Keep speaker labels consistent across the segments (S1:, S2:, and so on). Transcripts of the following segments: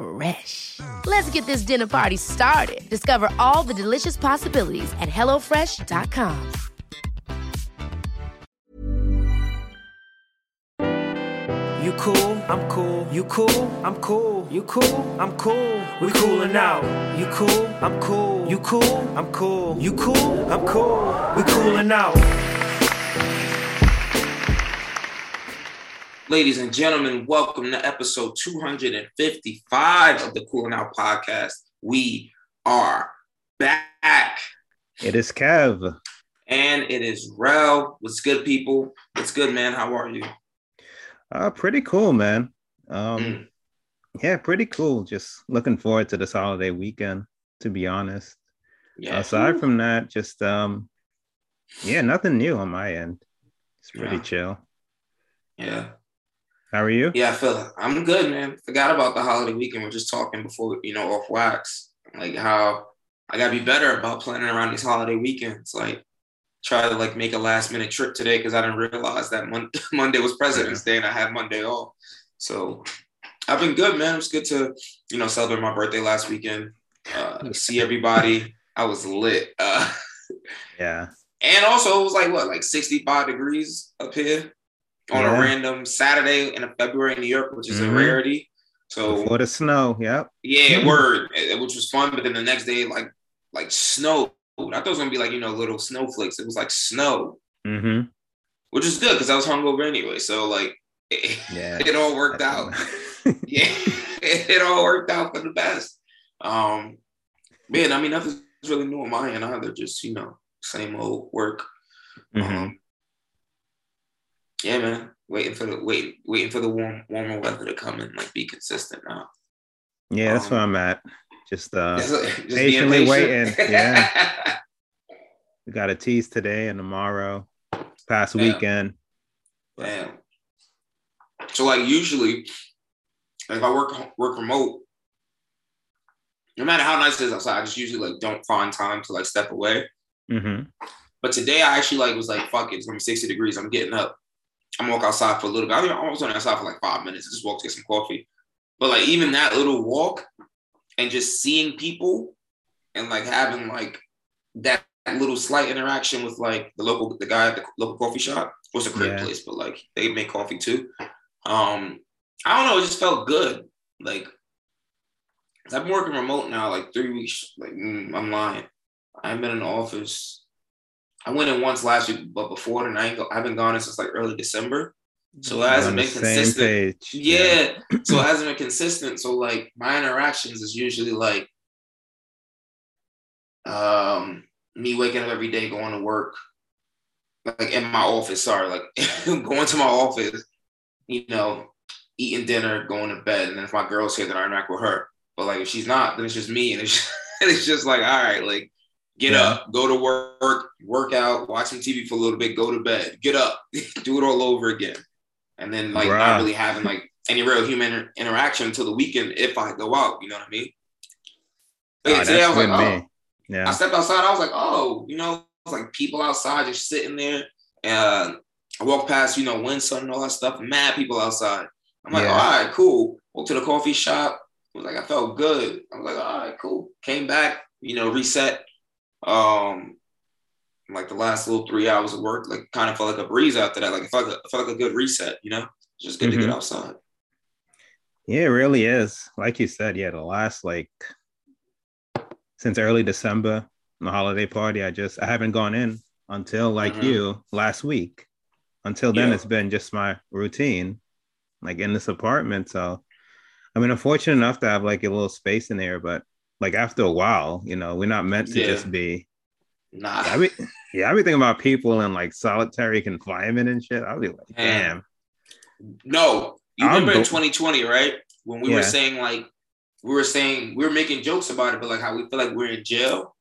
S1: Fresh. Let's get this dinner party started. Discover all the delicious possibilities at hellofresh.com.
S2: You cool, I'm cool. You cool, I'm cool. You cool, I'm cool. We coolin' out. You cool, I'm cool. You cool, I'm cool. You cool, I'm cool. We coolin' out.
S3: Ladies and gentlemen, welcome to episode 255 of the Cooling Out Podcast. We are back.
S4: It is Kev.
S3: And it is Rel. What's good, people? What's good, man? How are you?
S4: Uh, pretty cool, man. Um,
S3: Mm.
S4: yeah, pretty cool. Just looking forward to this holiday weekend, to be honest.
S3: Yeah.
S4: Aside from that, just um, yeah, nothing new on my end. It's pretty
S3: Yeah.
S4: chill.
S3: yeah.
S4: How are you?
S3: Yeah, I feel I'm good, man. Forgot about the holiday weekend. We're just talking before, you know, off wax. Like how I gotta be better about planning around these holiday weekends. Like try to like make a last minute trip today because I didn't realize that Mon- Monday was President's Day and I had Monday off. So I've been good, man. It was good to, you know, celebrate my birthday last weekend. Uh, see everybody. I was lit. Uh,
S4: Yeah.
S3: and also it was like what, like 65 degrees up here on
S4: Yeah.
S3: a random Saturday in February in New York, which is
S4: Mhm.
S3: a rarity. So
S4: Before the snow. Yep.
S3: yeah, word, eh, which was fun. But then the next day, like like snow. I thought it was gonna be like you know little snowflakes. It was like snow,
S4: Mm-hmm.
S3: which is good because I was hungover anyway. So like it,
S4: Yeah.
S3: it all worked out. Yeah, it all worked out for the best. Um, man, I mean nothing's really new on my end either. Just you know same old work.
S4: Mhm.
S3: Um, yeah, man. Waiting for the wait, waiting for the warm warmer weather to come and like be consistent now.
S4: Yeah, that's
S3: um,
S4: where I'm at. Just uh,
S3: Just- just being
S4: patiently
S3: patient.
S4: waiting, yeah. we got a tease today and tomorrow. Past
S3: Yeah.
S4: weekend.
S3: Damn. So like usually, if I work work remote, no matter how nice it is outside, I just usually like don't find time to like step away.
S4: Mm-hmm.
S3: But today I actually like was like, fuck it, it's gonna be 60 degrees. I'm getting up. I'm gonna walk outside for a little bit. I mean, I was only outside for like five minutes. I just walked to get some coffee. But like even that little walk and just seeing people and like having like that little slight interaction with like the local the guy at the local coffee shop was a great
S4: Yeah.
S3: place, but like they make coffee too. Um, I don't know, it just felt good. Like I've been working remote now like three weeks. Like mm, I'm lying. I haven't been in the office. I went in once last week, but before then I, ain't go, I haven't gone in since like early December. So it hasn't been consistent.
S4: page.
S3: Yeah. so it hasn't been consistent. So like my interactions is usually like um me waking up every day, going to work, like in my office, sorry, like going to my office, you know, eating dinner, going to bed. And then if my girl's here, then I interact with her. But like if she's not, then it's just me. And it's it's just like, all right, like get
S4: Yeah.
S3: up, go to work, work out, watch some TV for a little bit, go to bed, get up, do it all over again. And then like
S4: Bruh.
S3: not really having like any real human inter- interaction until the weekend if I go out, you know what I mean? Yeah,
S4: Oh,
S3: today I was like, oh,
S4: me. Yeah.
S3: I stepped outside. I was like, oh, you know, it's like people outside just sitting there. And I walked past, you know, Winson and all that stuff. Mad people outside. I'm like,
S4: Yeah.
S3: all right, cool. Walked to the coffee shop. I was like, I felt good. I was like, all right, cool. Came back, you know, reset. Um, like the last little three hours of work, like kind of felt like a breeze after that. Like it felt like, it felt like a good reset, you know? Just good to
S4: Mhm.
S3: get outside.
S4: Yeah, it really is. Like you said, yeah, the last like since early December, the holiday party, I just I haven't gone in until like
S3: Mhm.
S4: you last week. until then,
S3: Yeah.
S4: it's been just my routine, like in this apartment. So, I mean, I'm fortunate enough to have like a little space in there, but like after a while, you know, we're not meant to
S3: Yeah.
S4: just be.
S3: Nah.
S4: I be, yeah, I be thinking about people in like solitary confinement and shit. I'll be like,
S3: Man.
S4: damn.
S3: No, you
S4: I'm
S3: remember in 2020, right? When we
S4: Yeah.
S3: were saying like we were saying we were making jokes about it, but like how we feel like we're in jail,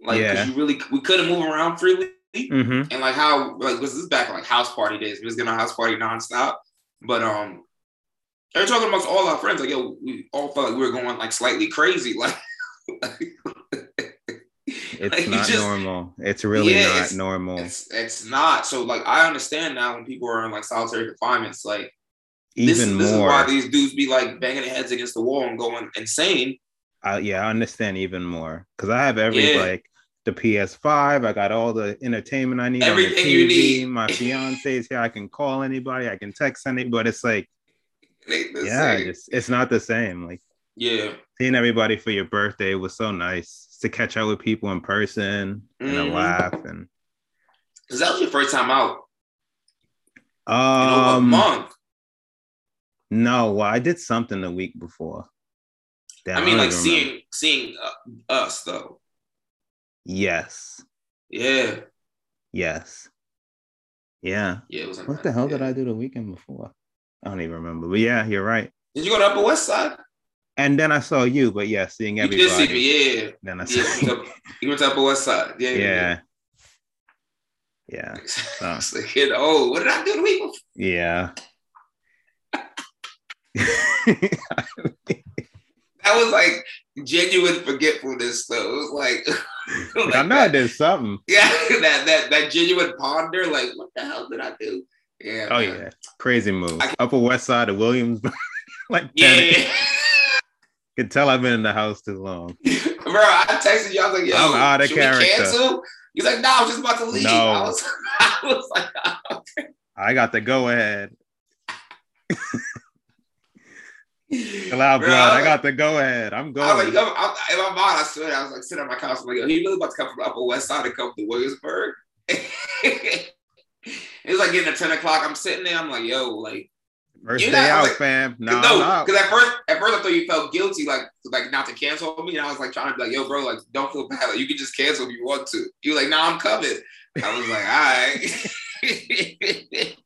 S3: like
S4: Yeah.
S3: you really we couldn't move around freely,
S4: hmm
S3: and like how like was this back like house party days? We was gonna house party nonstop, but um, they were talking amongst all our friends like yo, we all felt like we were going like slightly crazy, like.
S4: It's
S3: Like,
S4: not
S3: just-
S4: normal. It's really
S3: Yeah,
S4: not
S3: it's-
S4: normal.
S3: It's it's not. So like I understand now when people are in like solitary confinements, like
S4: Even
S3: this, this is
S4: more.
S3: why these dudes be like banging their heads against the wall and going insane.
S4: I, yeah, I understand even more because I have every
S3: Yeah.
S4: like the PS5. I got all the entertainment I need
S3: Everything
S4: on the
S3: you
S4: TV.
S3: need.
S4: My fiance's here. I can call anybody. I can text anybody. But it's like,
S3: It
S4: yeah, just it's not the same. Like
S3: yeah.
S4: Seeing everybody for your birthday was so nice to catch up with people in person and a
S3: Mhm.
S4: laugh and
S3: Cause that was your first time out a
S4: um
S3: month.
S4: no, well, I did something the week before. Damn,
S3: I mean,
S4: don't
S3: like seeing
S4: remember.
S3: seeing uh, us though.
S4: Yes,
S3: Yeah.
S4: yes, yeah.
S3: Yeah.
S4: What the hell did. I do the weekend before? I don't even remember. But yeah, you're right.
S3: Did you go to Upper West Side?
S4: And then I saw you, but yeah, seeing
S3: You
S4: everybody.
S3: did see me. Yeah.
S4: Then I
S3: Yeah.
S4: saw
S3: You you went to Upper West Side. Yeah.
S4: yeah. Yeah.
S3: I was like, oh, what did I do the week before?
S4: Yeah.
S3: That was like genuine forgetfulness, though. It was like,
S4: Like, I know I did something.
S3: Yeah, that that that genuine ponder, like, what the hell did I do? Yeah.
S4: Oh
S3: man.
S4: yeah. Crazy move. Upper West Side of Williamsburg. like
S3: Yeah.
S4: Could tell I've been in the house too long.
S3: Bro, I texted you. I was like, yo,
S4: I'm out of
S3: should
S4: character.
S3: we cancel? He's like, no, I'm just about to leave.
S4: No.
S3: I was, I was like, "Okay."
S4: I got the go ahead. Out,
S3: Bro. I
S4: I got the go ahead. I'm
S3: I was
S4: going.
S3: like, yo, I'm, in my mind, I swear, I was like sitting on my couch. I'm like, yo, he really about to come from the Upper West Side and come to Williamsburg. it was like getting at 10 o'clock. I'm sitting there. I'm like, yo, like,
S4: First
S3: you're
S4: day
S3: not-
S4: out,
S3: like-
S4: fam. No,
S3: no, because at first, at first I thought you felt guilty, like, like not to cancel me, and I was like trying to be like, "Yo, bro, like, don't feel bad. Like, you can just cancel if you want to." You like, "Nah, I'm coming." I was like, "All right."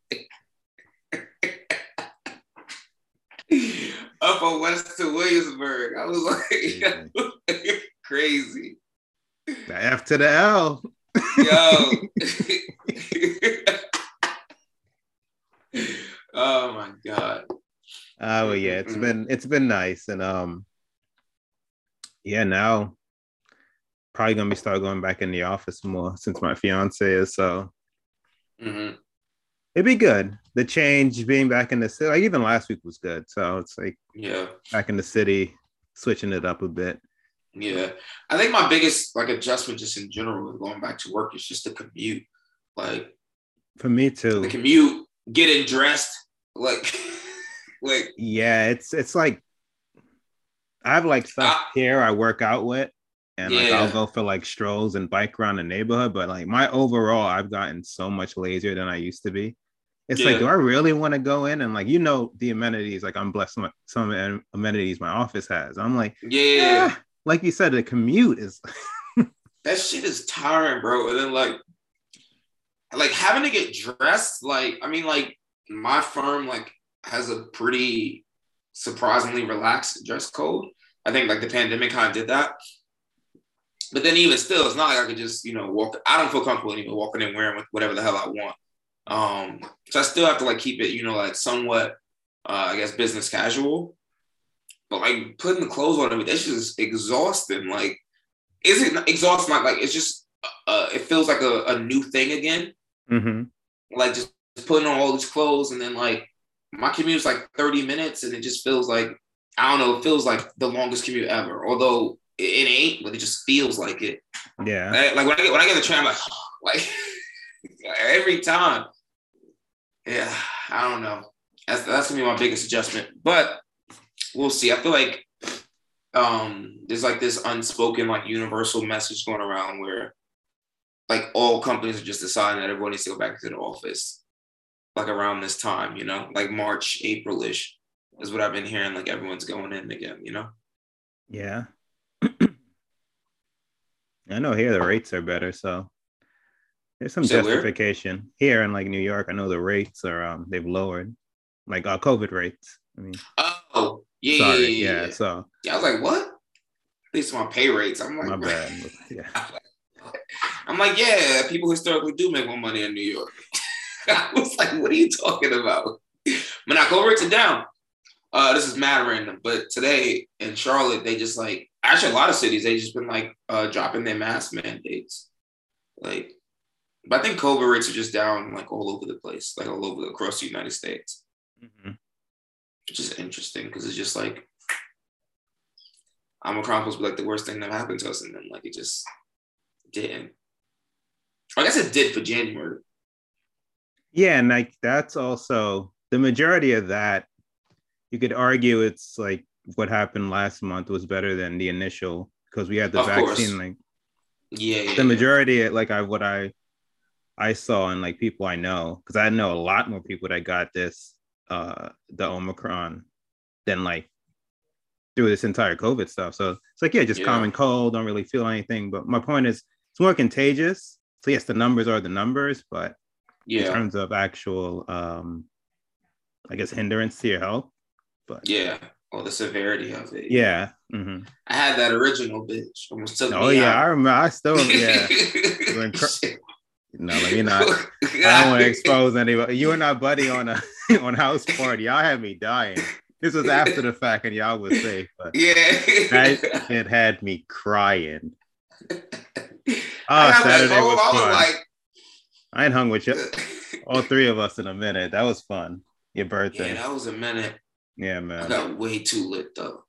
S3: Upper West to Williamsburg. I was like, crazy,
S4: The F to the L.
S3: yo. oh my god.
S4: Oh well, yeah, it's
S3: Mhm.
S4: been it's been nice, and um, yeah, now probably gonna be start going back in the office more since my fiance is. So
S3: hmm
S4: it'd be good. The change being back in the city, like even last week was good. So it's like
S3: Yeah.
S4: back in the city, switching it up a bit.
S3: Yeah, I think my biggest like adjustment just in general with going back to work is just the commute. Like
S4: For me too.
S3: the commute, getting dressed, like, like
S4: Yeah, it's it's like I have like stuff
S3: Ah.
S4: here I work out with, and like I'll go for like strolls and bike around the neighborhood. But like my overall, I've gotten so much lazier than I used to be. It's like, do I really want to go in and like you know the amenities? Like I'm blessed with some amenities my office has. I'm like,
S3: yeah,
S4: yeah, like you said, the commute is
S3: that shit is tiring, bro. And then like, like having to get dressed. Like, I mean, like my firm like has a pretty surprisingly relaxed dress code. I think like the pandemic kind of did that. But then even still, it's not like I could just, you know, walk. I don't feel comfortable even walking in wearing whatever the hell I want. Um, so I still have to like keep it, you know, like somewhat, uh, I guess, business casual. But like putting the clothes on, I mean, that's just exhausting. Like, is it exhausting? Like, like it's just, uh, it feels like a, a new thing again.
S4: Mm-hmm.
S3: Like just putting on all these clothes and then like my commute is like 30 minutes and it just feels like I don't know, it feels like the longest commute ever. Although it, ain't, but it just feels like it.
S4: yeah.
S3: Like like, when I get when I get the train, I'm like, like every time. Yeah, I don't know. That's that's gonna be my biggest adjustment, but we'll see. I feel like um there's like this unspoken like universal message going around where like all companies are just deciding that everyone needs to go back to the office. Like around this time, you know, like March, April-ish is what I've been hearing. Like everyone's going in again, you know?
S4: Yeah. I know here the rates are better, so there's some
S3: So
S4: justification here in like New York. I know the rates are um they've lowered, like uh, COVID rates. I mean,
S3: Oh, yeah,
S4: sorry,
S3: yeah, yeah,
S4: yeah.
S3: yeah.
S4: So
S3: Yeah, I was like, what? These are my pay rates. I'm like,
S4: my bad. Yeah,
S3: I'm like, yeah, people historically do make more money in New York. I was like, what are you talking about? But now COVID rates are down. Uh, this is mad random, but today in Charlotte, they just like actually a lot of cities they just been like uh, dropping their mask mandates. Like, but I think COVID rates are just down like all over the place, like all over across the United States,
S4: Mhm.
S3: which is interesting because it's just like Omicron be like the worst thing that happened to us, and then like it just didn't. I guess it did for January.
S4: Yeah, and like that's also the majority of that. You could argue it's like what happened last month was better than the initial because we had the
S3: Of course.
S4: vaccine. Like
S3: Yeah, yeah,
S4: the
S3: yeah.
S4: majority, like I what I I saw and like people I know, because I know a lot more people that got this uh the Omicron than like through this entire COVID stuff. So it's like, yeah, just
S3: Yeah.
S4: common cold, don't really feel anything. But my point is it's more contagious. So yes, the numbers are the numbers, but in terms of actual um I guess hindrance to your health. But
S3: yeah. Or the severity of it.
S4: yeah. mhm.
S3: I had that original bitch. Almost took
S4: Oh yeah, I remember I still yeah. Cr- No, let me not I don't want to expose anybody. You and I, buddy, on a on house party. Y'all had me dying. This was after the fact, and y'all was safe, but
S3: Yeah.
S4: that it had me crying. Oh, Saturday was
S3: I
S4: fun.
S3: was
S4: I ain't hung with you, all three of us in a minute. That was fun. Your birthday.
S3: yeah, that was a minute.
S4: yeah, man.
S3: I got way too lit though.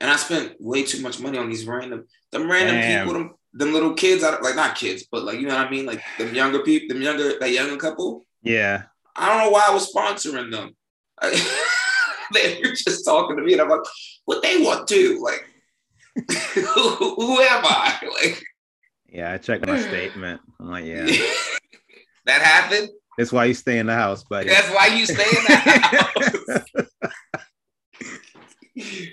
S3: And I spent way too much money on these random, them random
S4: Damn.
S3: people, them, them little kids, I- like not kids, but like, you know what I mean? Like them younger people, them younger, that younger couple.
S4: Yeah,
S3: I don't know why I was sponsoring them. they were just talking to me, and I'm like, what they want to? Like, who, who am I? Like,
S4: yeah. I checked my statement. I'm like, yeah,
S3: that happened.
S4: that's why you stay in the house, buddy.
S3: That's why you stay in the house.
S4: you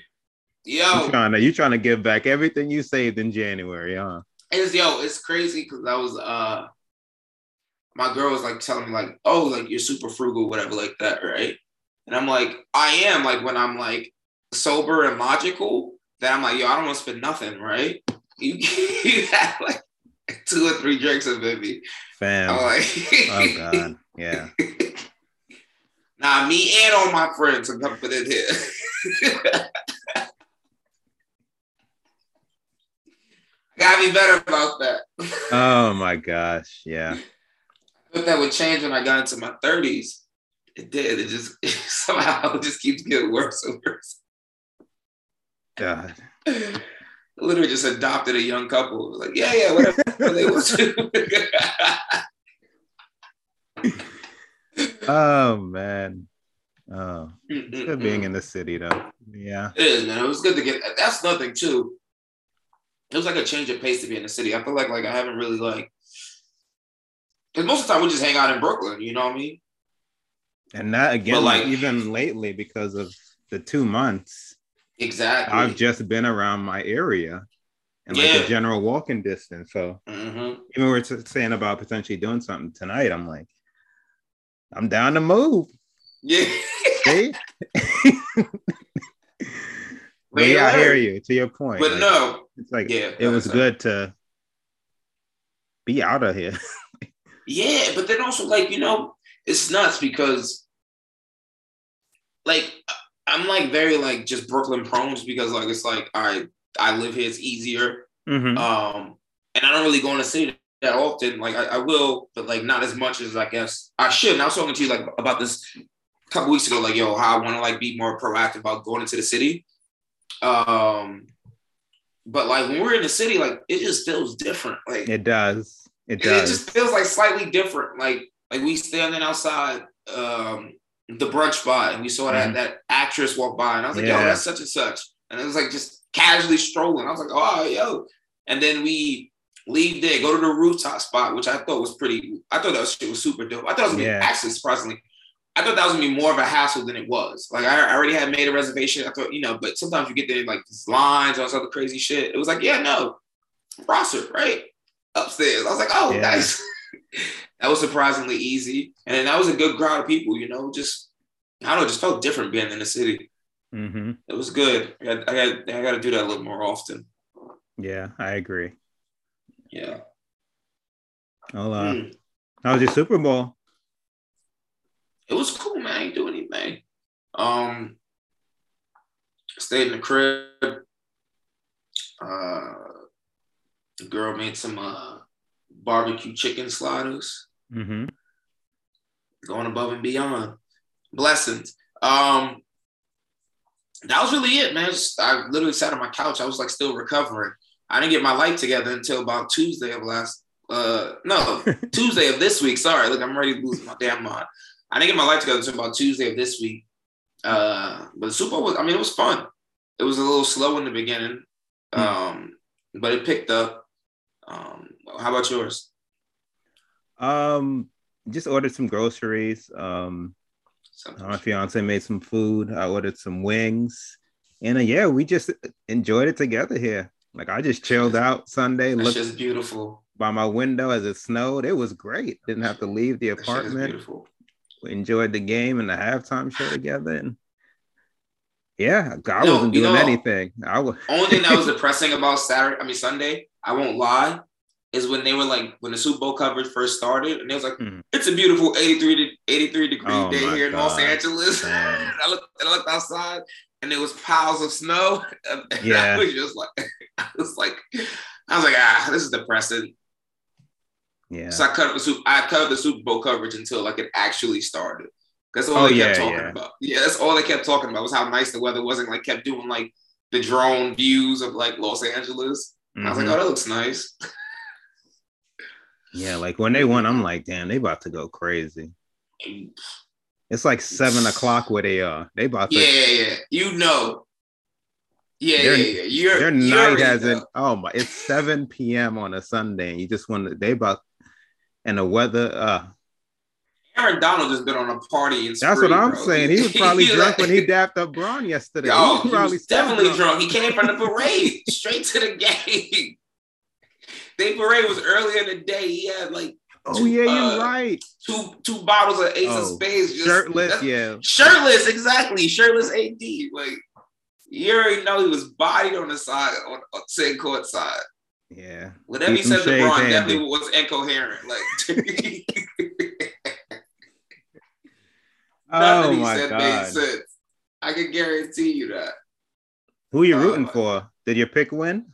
S3: Yo,
S4: trying to you trying to give back everything you saved in January, huh?
S3: it's yo, it's crazy because I was uh my girl was like telling me like, oh, like you're super frugal, whatever, like that, right? And I'm like, I am like when I'm like sober and logical, then I'm like, yo, I don't want to spend nothing, right? You, you have like two or three drinks of baby.
S4: Fam.
S3: I'm like,
S4: oh god, yeah.
S3: Nah, me and all my friends are put it here. Gotta be better about that.
S4: Oh my gosh, yeah.
S3: I thought that would change when I got into my 30s. It did. It just somehow just keeps getting worse and worse.
S4: God.
S3: Literally just adopted a young couple. Like, yeah, yeah, whatever they want to.
S4: Oh man. Oh, it's good being in the city though. Yeah.
S3: It is, man. It was good to get. That's nothing too. It was like a change of pace to be in the city. I feel like like I haven't really like. Because most of the time we just hang out in Brooklyn. You know what I mean?
S4: And that again,
S3: But,
S4: like- even lately, because of the two months,
S3: Exactly.
S4: I've just been around my area and like
S3: Yeah.
S4: the general walking distance. So
S3: hmm
S4: even we're saying about potentially doing something tonight, I'm like, I'm down to move.
S3: Yeah.
S4: See? but yeah, I hear you. To your point,
S3: But
S4: like,
S3: no.
S4: it's like
S3: Yeah.
S4: it was good to be out of here.
S3: Yeah, but then also like you know, it's nuts because like I'm like very like just Brooklyn prone just because like it's like I I live here, it's easier.
S4: Mhm.
S3: Um, and I don't really go in the city that often. Like I, I will, but like not as much as I guess I should. And I was talking to you like about this a couple weeks ago, like yo, how I want to like be more proactive about going into the city. Um, but like when we're in the city, like it just feels different. Like
S4: It does. It does.
S3: it just feels like slightly different. Like like we standing outside um the brunch spot and we saw that
S4: Mhm.
S3: that actress walk by and I was like, yo, that's such and such. And it was like just casually strolling. I was like, oh yo. And then we leave there, go to the rooftop spot, which I thought was pretty. I thought that shit was super dope. I thought it was gonna
S4: Yeah.
S3: be actually surprisingly. I thought that was gonna be more of a hassle than it was. Like I, I already had made a reservation. I thought, you know, but sometimes you get there like these lines or some other crazy shit. It was like, yeah, no, Prosser, right upstairs. I was like, oh,
S4: Yeah.
S3: nice. that was surprisingly easy, and that was a good crowd of people. You know, just I don't know, just felt different being in the city.
S4: hmm
S3: It was good. I got, I got, I got to do that a little more often.
S4: Yeah, I agree.
S3: Yeah.
S4: Well, uh,
S3: Mm.
S4: how was your Super Bowl?
S3: it was cool, man. I ain't do anything. Um, stayed in the crib. Uh, the girl made some uh barbecue chicken sliders.
S4: hmm
S3: Going above and beyond. Blessings. Um, that was really it, man. Just, I literally sat on my couch. I was like still recovering. I didn't get my life together until about Tuesday of last. Uh, no, Tuesday of this week. Sorry, look, I'm ready to lose my damn mind. I didn't get my life together until about Tuesday of this week. Uh, but the Super Bowl was, I mean, it was fun. It was a little slow in the beginning, um, but it picked up. Um, how about yours?
S4: Um, just ordered some groceries. Um,
S3: Something.
S4: my fiance made some food. I ordered some wings, and uh, yeah, we just enjoyed it together here. Like I just chilled out Sunday,
S3: That's
S4: looked
S3: just beautiful.
S4: by my window as it snowed. It was great. Didn't have to leave the
S3: That shit is
S4: apartment.
S3: beautiful.
S4: We enjoyed the game and the halftime show together, and yeah, I
S3: No,
S4: wasn't
S3: you
S4: doing
S3: know-
S4: anything. I was.
S3: Only thing that was depressing about Saturday, I mean Sunday, I won't lie, is when they were like when the Super Bowl coverage first started, and it was like,
S4: Mhm.
S3: it's a beautiful 83 to 83 degree
S4: Oh
S3: day here in Los Angeles. I looked and I looked outside and there was piles of snow. And
S4: Yeah.
S3: I was just like I was like, I was like, ah, this is depressing.
S4: Yeah.
S3: So I cut up the Super I cut up the Super Bowl coverage until like it actually started. That's all
S4: Oh,
S3: they
S4: yeah,
S3: kept talking
S4: yeah.
S3: about. Yeah, that's all they kept talking about was how nice the weather was and like kept doing like the drone views of like Los Angeles. And I was like,
S4: Mhm.
S3: oh, that looks nice.
S4: Yeah, like when they won, I'm like, damn, they about to go crazy. It's like seven o'clock where they are. They about to.
S3: yeah, yeah. You know. Yeah,
S4: Their-
S3: yeah, yeah. You're,
S4: Their night hasn't. Oh my! It's seven p.m. on a Sunday, and you just want to. They about and the weather. Uh,
S3: Aaron Donald has been on a party. And
S4: that's what I'm saying. He was probably drunk when he dapped up Braun yesterday.
S3: Yo,
S4: he was
S3: he
S4: probably
S3: was definitely drunk. He came from the parade straight to the game. Day parade was earlier in the day. He had like
S4: Oh yeah,
S3: Uh,
S4: you're right.
S3: two two bottles of Ace
S4: Oh,
S3: of Spades. Just,
S4: Shirtless, yeah.
S3: Shirtless, exactly. Shirtless AD. Like you already know he was bodied on the side on, on said court side.
S4: Yeah.
S3: Whatever he said
S4: shades handy.
S3: definitely was incoherent. Like
S4: Oh my
S3: said made
S4: god.
S3: sense. I can guarantee you that.
S4: Who you
S3: Uh,
S4: rooting for? Did your pick win?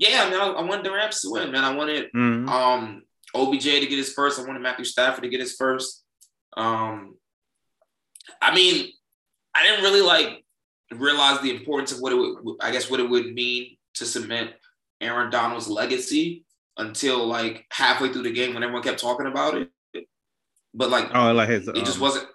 S3: Yeah, I mean, I, I wanted the Rams to win, man. I wanted
S4: Mhm.
S3: um OBJ to get his first. I wanted Matthew Stafford to get his first. Um, I mean, I didn't really like realize the importance of what it would. I guess what it would mean to cement Aaron Donald's legacy until like halfway through the game when everyone kept talking about it. But like,
S4: Oh, like his.
S3: it just
S4: um,
S3: wasn't.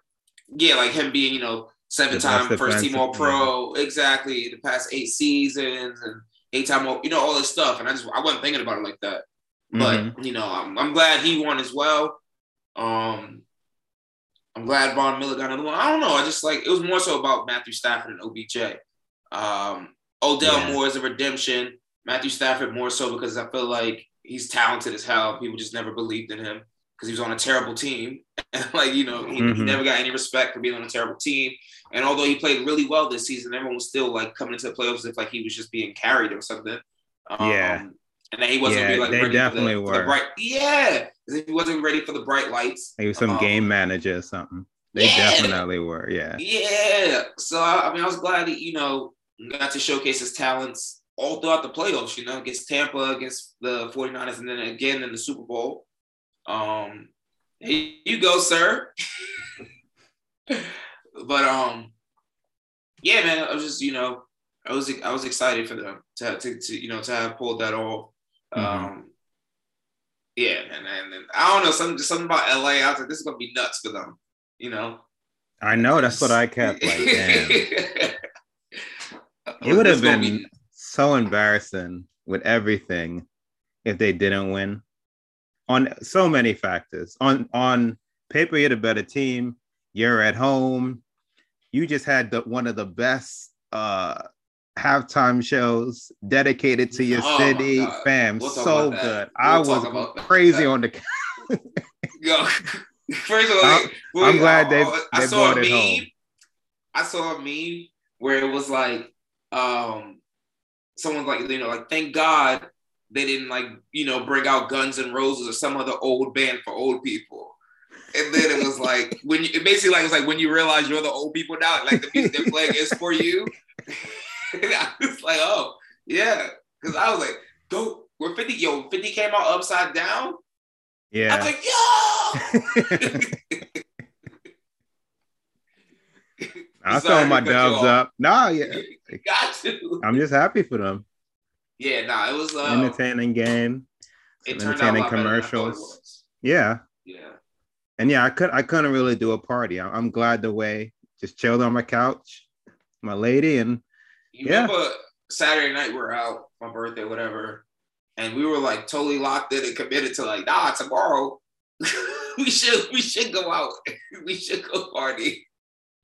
S3: Yeah, like him being, you know,
S4: seven-time
S3: first team All Pro, exactly the past eight seasons and eight time you know, all this stuff. And I just I wasn't thinking about it like that. But
S4: Mhm.
S3: you know, I'm, I'm glad he won as well. Um, I'm glad Von Miller got another one. I don't know. I just like it was more so about Matthew Stafford and OBJ. Um, Odell
S4: Yeah.
S3: more as a redemption. Matthew Stafford more so because I feel like he's talented as hell. People just never believed in him because he was on a terrible team. And like you know, he, he
S4: Mhm.
S3: never got any respect for being on a terrible team. And although he played really well this season, everyone was still like coming into the playoffs as if like he was just being carried or something. Um,
S4: Yeah.
S3: And that he wasn't
S4: Yeah,
S3: really like
S4: they
S3: ready
S4: definitely
S3: for the, for the
S4: were.
S3: bright. Yeah, he wasn't ready for the bright lights.
S4: He was some
S3: Um,
S4: game manager or something. They
S3: yeah.
S4: definitely were. Yeah.
S3: Yeah. So I I mean, I was glad that you know got to showcase his talents all throughout the playoffs. You know, against Tampa, against the 49ers, and then again in the Super Bowl. Um, here you go, sir. but um, yeah, man, I was just you know, I was I was excited for them to to, to you know to have pulled that off.
S4: Mhm.
S3: Um, yeah, and, and, and I don't know something something about LA. I was like, this is gonna be nuts for them. You know.
S4: I know. That's what I kept like.
S3: It
S4: It would have been so embarrassing with everything if they didn't win on so many factors. On on paper, you're the better team. You're at home. You just had the one of the best uh halftime shows dedicated to your
S3: Oh
S4: city, fam.
S3: We'll
S4: so good.
S3: We'll
S4: I was
S3: about that.
S4: crazy on the.
S3: Yo, first of all,
S4: I'm- I'm glad they-
S3: I, I
S4: they
S3: saw a
S4: brought it
S3: meme.
S4: home.
S3: I saw a meme where it was like, um, someone's like, you know, like, thank God they didn't like, you know, bring out Guns N' Roses or some other old band for old people. And then it was like when you it basically like it was like when you realize you're the old people now, like the music they're playing is for you. and I was like, oh yeah, because I was like, go where 50 yo 50 came out upside down.
S4: Yeah, I
S3: was like, yo.
S4: I saw my
S3: to cut you
S4: doves up. Nah, yeah.
S3: Got to.
S4: I'm just happy for them.
S3: Yeah, nah, it was uh,
S4: entertaining game.
S3: it
S4: some
S3: turned out a
S4: entertaining
S3: lot better than I it
S4: commercials. Yeah.
S3: Yeah.
S4: And yeah, I could I couldn't really do a party. I- I'm glad the way just chilled on my couch, my lady, and
S3: You
S4: Yeah.
S3: remember Saturday night we were out, my birthday, whatever, and we were like totally locked in and committed to like, nah, tomorrow we should we should go out. we should go party.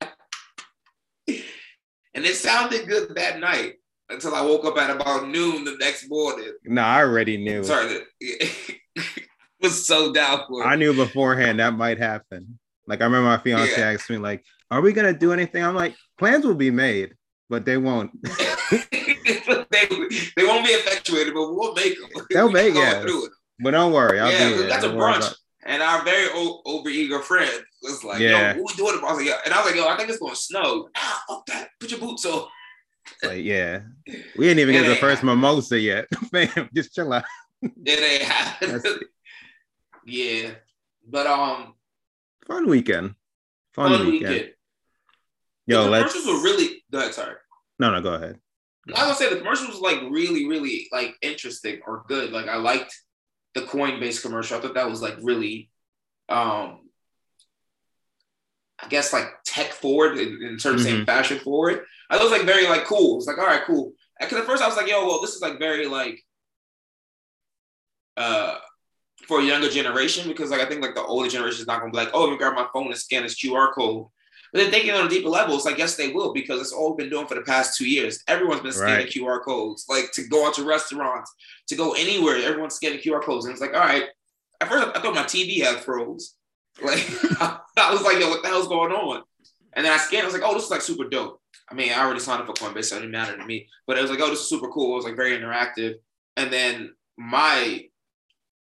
S3: and it sounded good that night until I woke up at about noon the next morning.
S4: no, I already knew.
S3: Sorry, was so doubtful.
S4: I knew beforehand that might happen. Like I remember my fiance
S3: Yeah.
S4: asked me, like, "Are we gonna do anything?" I'm like, "Plans will be made, but they won't."
S3: they, they won't be effectuated, but we'll make them.
S4: They'll make- yeah.
S3: it.
S4: But don't worry, I'll
S3: yeah, we got to brunch, and our very o- over eager friend was like,
S4: Yeah.
S3: "Yo, what we doing?" I was like, "Yo," and I was like, "Yo, I think it's going to snow." Nah, fuck that. Put your boots on.
S4: Like, yeah, we didn't even
S3: It
S4: get the first mimosa yet, fam. Just chill out.
S3: It ain't. Yeah, but um,
S4: fun weekend. Fun,
S3: fun
S4: weekend.
S3: weekend.
S4: Yo,
S3: the
S4: let's.
S3: commercials were really. Go ahead. Sorry.
S4: No, no, go ahead.
S3: I was gonna say the commercial was like really, really like interesting or good. Like I liked the Coinbase commercial. I thought that was like really, um, I guess like tech forward in, in terms of saying fashion forward. I thought was like very like cool. It's like all right, cool. Because at first I was like, yo, well, this is like very like, uh, for a younger generation because like I think like the older generation is not gonna be like, oh, let me grab my phone and scan this QR code. But then thinking on a deeper level, it's like yes, they will because it's all been doing for the past two years. Everyone's been scanning
S4: Right.
S3: QR codes, like to go out to restaurants, to go anywhere. Everyone's scanning QR codes, and it's like, all right. At first, I thought my TV had froze. Like I was like, yo, what the hell's going on? And then I scanned. I was like, oh, this is like super dope. I mean, I already signed up for Coinbase, so it didn't matter to me. But it was like, oh, this is super cool. It was like very interactive. And then my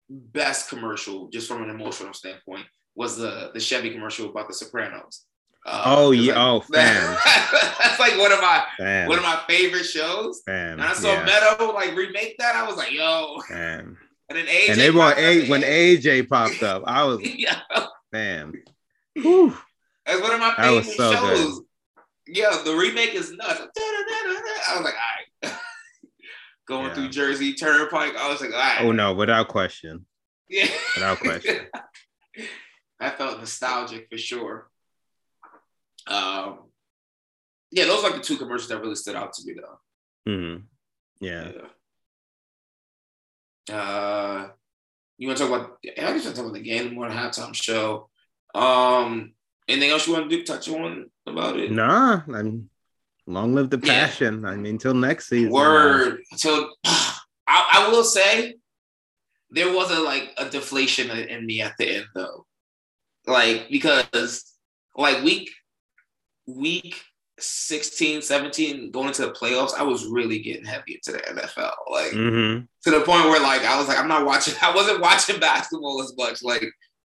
S3: best commercial, just from an emotional standpoint, was the the Chevy commercial about the Sopranos. Uh,
S4: Oh, yeah. Oh, fam.
S3: that's like one of my
S4: Fam,
S3: one of my favorite shows.
S4: fam,
S3: And I saw
S4: yeah,
S3: Meadow like remake that. I was like, yo.
S4: fam.
S3: And then AJ.
S4: And they brought A when AJ popped up. I was,
S3: yeah,
S4: fam. Whew.
S3: That's one of my favorite
S4: so good.
S3: shows. Yeah, the remake is nuts. I was like, all right. Going
S4: Yeah.
S3: through Jersey Turnpike, I was like, all right.
S4: Oh no, without question,
S3: Yeah.
S4: without question.
S3: I felt nostalgic for sure. Um, yeah, those are like the two commercials that really stood out to me, though.
S4: Mm-hmm. Yeah.
S3: Uh, you want to talk about? I guess talk about the game more halftime show. Um, anything else you want to do? Touch on about it?
S4: Nah, I mean, long live the
S3: Yeah.
S4: passion. I mean, till next season.
S3: Word. So I, I will say there was a like a deflation in me at the end though. Like because like week week 16, 17 going into the playoffs, I was really getting heavy into the NFL. Like
S4: hmm
S3: to the point where like I was like, I'm not watching, I wasn't watching basketball as much. Like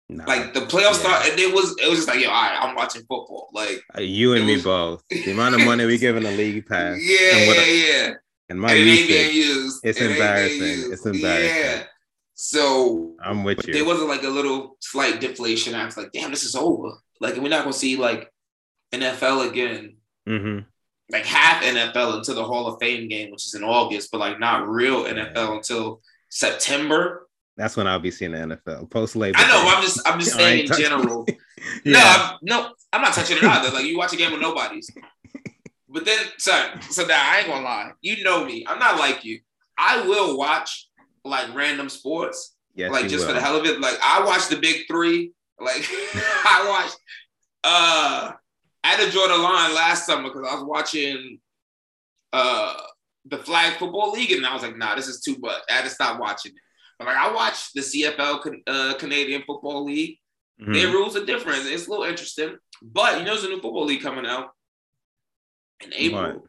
S4: Nah,
S3: like the playoffs
S4: Yeah.
S3: start and it was it was just like, yo, all right, I'm watching football. Like
S4: uh, you and
S3: it
S4: me
S3: was-
S4: both. The amount of money we giving a league pass.
S3: yeah,
S4: what,
S3: yeah.
S4: and my
S3: and it ain't used.
S4: It's
S3: It
S4: embarrassing. It's embarrassing.
S3: Yeah. So
S4: I'm with you.
S3: there wasn't like a little slight deflation. I was like, damn, this is over. Like we're not gonna see like NFL again,
S4: hmm
S3: like half NFL until the Hall of Fame game, which is in August, but like not real NFL until September.
S4: That's when I'll be seeing the NFL post Labor.
S3: I know. I'm just I'm just saying in general.
S4: it.
S3: No. I'm, no, I'm not touching it either. Like you watch a game with nobody's. But then, so so now I ain't gonna lie. You know me. I'm not like you. I will watch like random sports.
S4: Yes,
S3: like just for the hell of it. Like I watched the big three. Like I watched uh I had to draw the line last summer because I was watching uh the flag football league and I was like, nah, this is too much. I had to stop watching it. But like I watched the CFL uh, Canadian Football League.
S4: Mhm.
S3: Their rules are different. It's a little interesting. But you know there's a new football league coming out in April.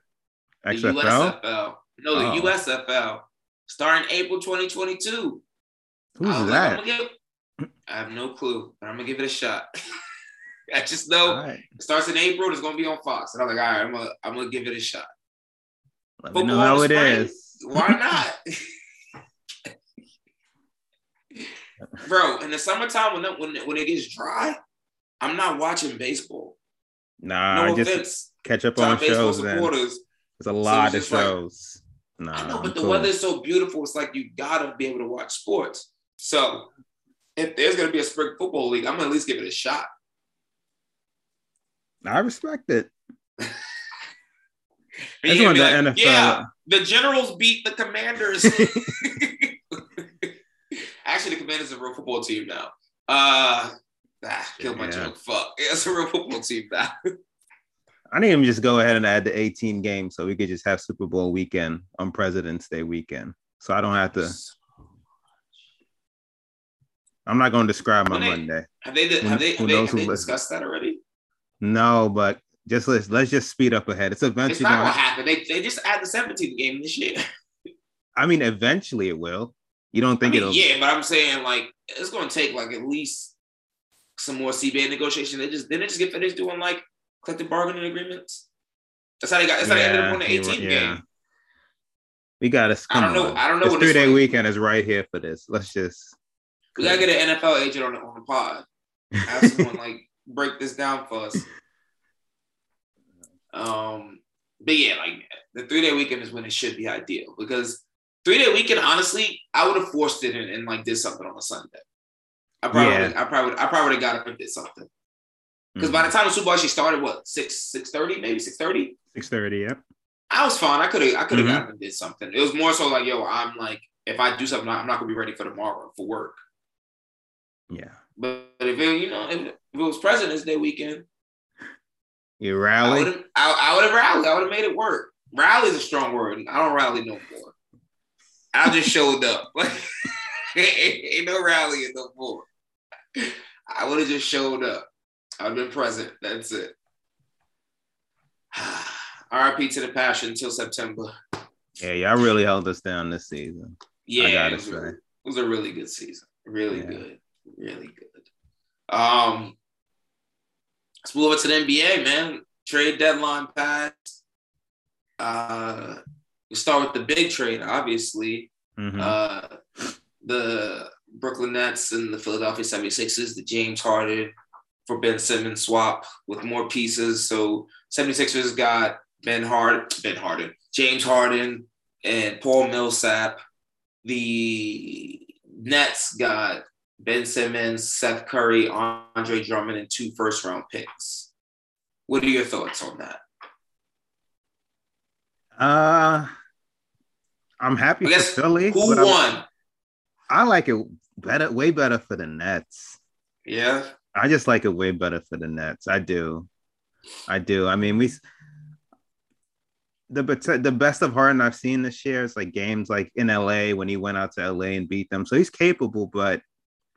S3: The
S4: XFL.
S3: USFL. No, the
S4: Oh.
S3: USFL. Starting April 2022.
S4: Who's
S3: I like,
S4: that?
S3: Give, I have no clue, but I'm gonna give it a shot. I just know
S4: right.
S3: it starts in April. It's gonna be on Fox, and I'm like, all right, I'm gonna, I'm gonna give it a shot.
S4: Let me know how it is.
S3: Why not, bro? In the summertime, when it, when it, when it gets dry, I'm not watching baseball.
S4: Nah,
S3: No
S4: I just
S3: offense
S4: catch up on shows. Then
S3: supporters.
S4: there's a lot of
S3: just like-
S4: shows. Nah,
S3: I know,
S4: I'm
S3: but the
S4: cool.
S3: weather's so beautiful. It's like you gotta be able to watch sports. So if there's gonna be a spring football league, I'm gonna at least give it a shot.
S4: I respect it.
S3: And
S4: That's
S3: you're
S4: when
S3: gonna
S4: the NFL.
S3: Yeah, the Generals beat the Commanders. Actually, the Commanders are a real football team now. Uh, ah, killed my
S4: Yeah.
S3: joke. Fuck, yeah, it's a real football team now.
S4: I need him to just go ahead and add the 18 games so we could just have Super Bowl weekend on President's Day weekend. So I don't have to. I'm not going to describe my Monday.
S3: Have they? Have they? Have they, have they discussed that already?
S4: No, but just let's let's just speed up ahead. It's
S3: It's
S4: eventually.
S3: not
S4: gonna
S3: happen. They they just add the 17th game this year.
S4: I mean, eventually it will. You don't
S3: I
S4: think
S3: mean,
S4: it'll?
S3: yeah, but I'm saying like it's gonna take like at least some more CBA negotiation. They just didn't they just get finished doing like collective bargaining agreements. That's how they got. That's how they ended up on the
S4: you're
S3: 18th
S4: right,
S3: game.
S4: We got to.
S3: I don't know- I don't know
S4: This three day weekend is right here for this. Let's just.
S3: We gotta get an NFL agent on the, on the pod. Have someone like break this down for us. Um, but yeah, like the three day weekend is when it should be ideal because three day weekend, honestly, I would have forced it and, and like did something on a Sunday. I probably,
S4: Yeah.
S3: I probably, I probably would have got up and did something because by the time the Super Bowl actually started, what six, six thirty, maybe six thirty.
S4: six thirty. Yep.
S3: I was fine. I could have, I could have
S4: Mhm.
S3: got up and did something. It was more so like, yo, I'm like, if I do something, I'm not gonna be ready for tomorrow for work.
S4: Yeah.
S3: But if it, you know, if, if it was President's Day weekend,
S4: You
S3: I
S4: rally.
S3: would have, I, I would have rallied. I would have made it work. Rally is a strong word. I don't rally no more. I just showed up. Ain't no rallying no more. I would have just showed up. I've been present. That's it. RIP to the passion until September.
S4: Yeah, y'all really held us down this season.
S3: Yeah, it was, a, it was a really good season. Really
S4: Yeah.
S3: good. Really good. Um, let's move over to the NBA, man. Trade deadline passed. Uh, we start with the big trade, obviously.
S4: Mhm.
S3: Uh, the Brooklyn Nets and the Philadelphia 76ers, the James Harden for Ben Simmons swap with more pieces. So 76ers got Ben Hard, Ben Harden, James Harden, and Paul Millsap. The Nets got Ben Simmons, Seth Curry, Andre Drummond, and two first round picks. What are your thoughts on that?
S4: Uh, I'm happy
S3: I
S4: for Philly.
S3: Who
S4: I'm-
S3: won?
S4: I like it better, way better for the Nets.
S3: Yeah.
S4: I just like it way better for the Nets. I do. I do. I mean, we the the best of Harden I've seen this year is like games like in LA when he went out to LA and beat them. So he's capable, but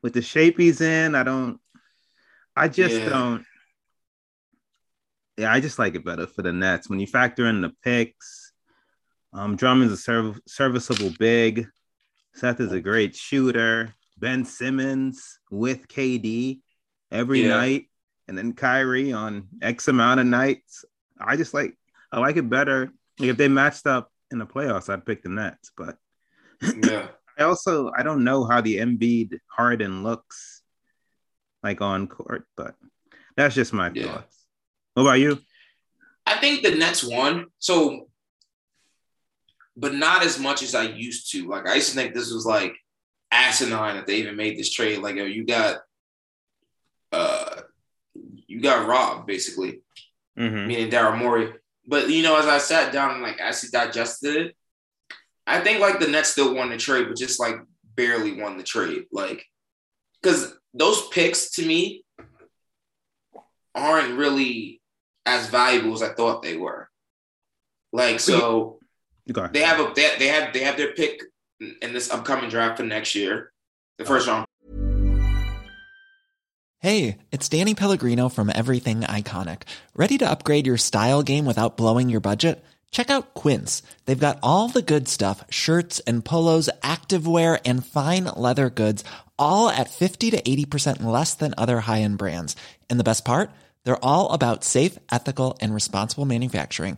S4: with the shape he's in, I don't. I just
S3: Yeah.
S4: don't. Yeah, I just like it better for the Nets when you factor in the picks. Um, Drummond's a serv- serviceable big. Seth is a great shooter. Ben Simmons with KD every
S3: Yeah.
S4: night, and then Kyrie on X amount of nights. I just like I like it better. Like if they matched up in the playoffs, I'd pick the Nets. But
S3: Yeah.
S4: I also I don't know how the Embiid Harden looks like on court, but that's just my
S3: Yeah.
S4: thoughts. What about you?
S3: I think the Nets won. So, but not as much as I used to. Like I used to think this was like asinine that they even made this trade. Like yo, you got, uh, you got robbed basically,
S4: Mm-hmm.
S3: meaning Daryl Morey. But you know, as I sat down and like actually digested it, I think like the Nets still won the trade, but just like barely won the trade. Like, because those picks to me aren't really as valuable as I thought they were. Like, so they have a they, they have they have their pick in this upcoming draft for next year, the first round.
S5: Hey, it's Danny Pellegrino from Everything Iconic. Ready to upgrade your style game without blowing your budget? Check out Quince. They've got all the good stuff shirts and polos, activewear, and fine leather goods, all at 50 to 80% less than other high end brands. And the best part? They're all about safe, ethical, and responsible manufacturing.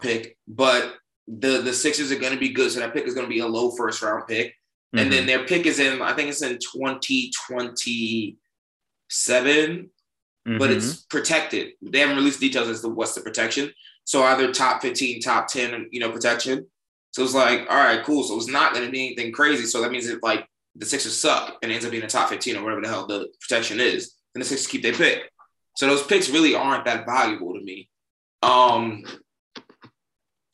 S3: Pick, but the, the Sixers are going to be good. So that pick is going to be a low first round pick. Mm-hmm. And then their pick is in, I think it's in 2027, mm-hmm. but it's protected. They haven't released details as to what's the protection. So either top 15, top 10, you know, protection. So it's like, all right, cool. So it's not going to be anything crazy. So that means if like the Sixers suck and ends up being a top 15 or whatever the hell the protection is, then the Sixers keep their pick. So those picks really aren't that valuable to me. Um,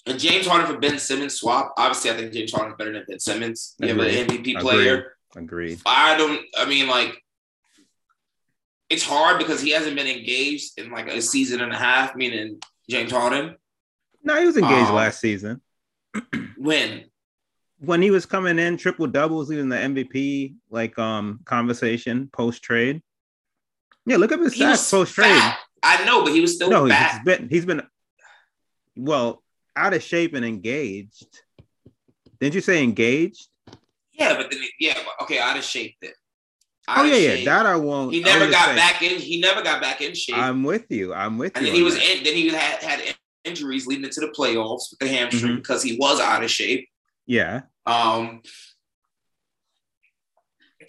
S3: and James Harden for Ben Simmons swap. Obviously, I think James Harden is better than Ben Simmons. You Agreed. have an MVP player.
S4: Agreed.
S3: I don't. I mean, like, it's hard because he hasn't been engaged in like a season and a half. Meaning James Harden.
S4: No, he was engaged um, last season.
S3: when?
S4: When he was coming in, triple doubles, even the MVP like um conversation post trade. Yeah, look up his stats post trade.
S3: I know, but he was still no.
S4: He's been he's been well out of shape and engaged. Didn't you say engaged?
S3: Yeah, but then yeah, okay, out of shape then.
S4: Out oh yeah, shape. yeah, that I won't.
S3: He never got saying, back in. He never got back in shape.
S4: I'm with you. I'm with
S3: and
S4: you.
S3: And then he was in, then he had had injuries leading into the playoffs with the hamstring mm-hmm. because he was out of shape.
S4: Yeah.
S3: Um.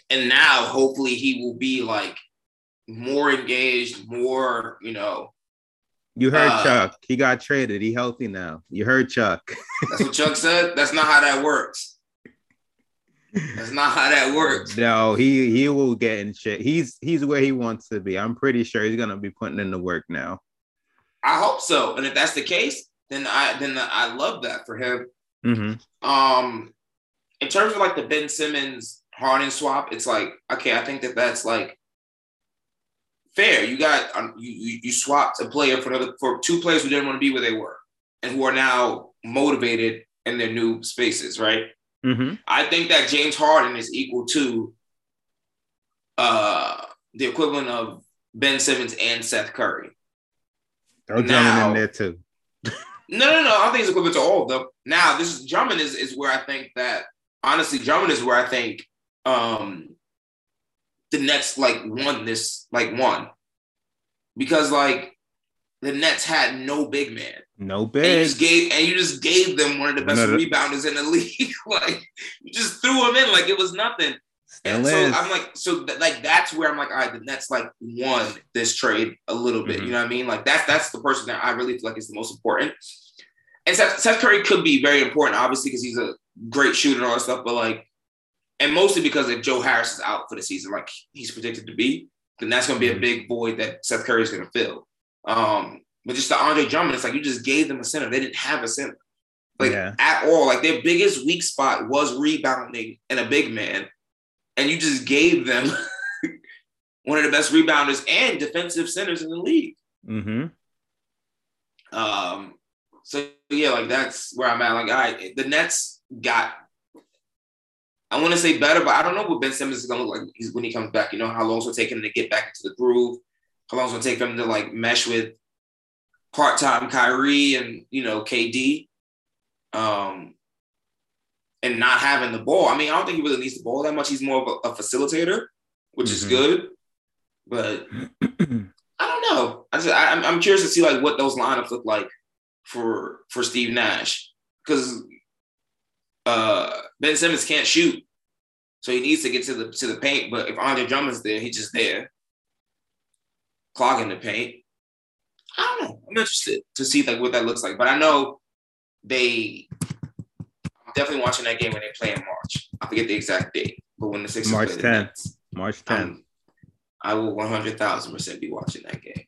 S3: And now, hopefully, he will be like more engaged, more you know,
S4: you heard uh, Chuck. He got traded. He healthy now. You heard Chuck.
S3: that's what Chuck said. That's not how that works. That's not how that works.
S4: No, he he will get in shit. He's he's where he wants to be. I'm pretty sure he's gonna be putting in the work now.
S3: I hope so. And if that's the case, then I then I love that for him.
S4: Mm-hmm.
S3: Um, in terms of like the Ben Simmons Harden swap, it's like okay, I think that that's like fair. You got um, you you swapped a player for another for two players who didn't want to be where they were and who are now motivated in their new spaces, right?
S4: Mm-hmm.
S3: I think that James Harden is equal to uh, the equivalent of Ben Simmons and Seth Curry.
S4: Throw Drummond in there too.
S3: no, no, no. I don't think it's equivalent to all of them. Now, this is Drummond is, is where I think that honestly, Drummond is where I think um, the Nets like won this like one because like the Nets had no big man.
S4: No big.
S3: And you just gave and you just gave them one of the best rebounders in the league. like you just threw him in like it was nothing.
S4: Still
S3: And
S4: is.
S3: so I'm like, so th- like that's where I'm like, all right, the Nets like won this trade a little bit.
S4: Mhm.
S3: You know what I mean? Like that's that's the person that I really feel like is the most important. And Seth, Seth Curry could be very important, obviously, because he's a great shooter and all that stuff. But like, and mostly because if Joe Harris is out for the season, like he's predicted to be, then that's going to be a
S4: Mhm.
S3: big void that Seth Curry is going to fill. Um, but just the Andre Drummond, it's like you just gave them a center. They didn't have a center, like
S4: Yeah.
S3: at all. Like their biggest weak spot was rebounding and a big man, and you just gave them one of the best rebounders and defensive centers in the league.
S4: mm-hmm.
S3: Um, so yeah, like that's where I'm at. Like, all right, the Nets got. I want to say better, but I don't know what Ben Simmons is gonna look like when he comes back. You know how long it's gonna take him to get back into the groove. How long it's gonna take him to like mesh with part-time Kyrie and you know KD. Um, and not having the ball. I mean, I don't think he really needs the ball that much. He's more of a, a facilitator, which is
S4: Mhm.
S3: good. But I don't know. I just I, I'm I'm curious to see like what those lineups look like for for Steve Nash because uh, Ben Simmons can't shoot, so he needs to get to the to the paint. But if Andre Drummond's there, he's just there clogging the paint. I don't know. I'm interested to see like what that looks like. But I know they. I'm definitely watching that game when they play in March. I forget the exact date, but when the Sixers
S4: March
S3: play the
S4: 10th.
S3: Nets,
S4: March 10th.
S3: um, I will 100,000 percent be watching that game.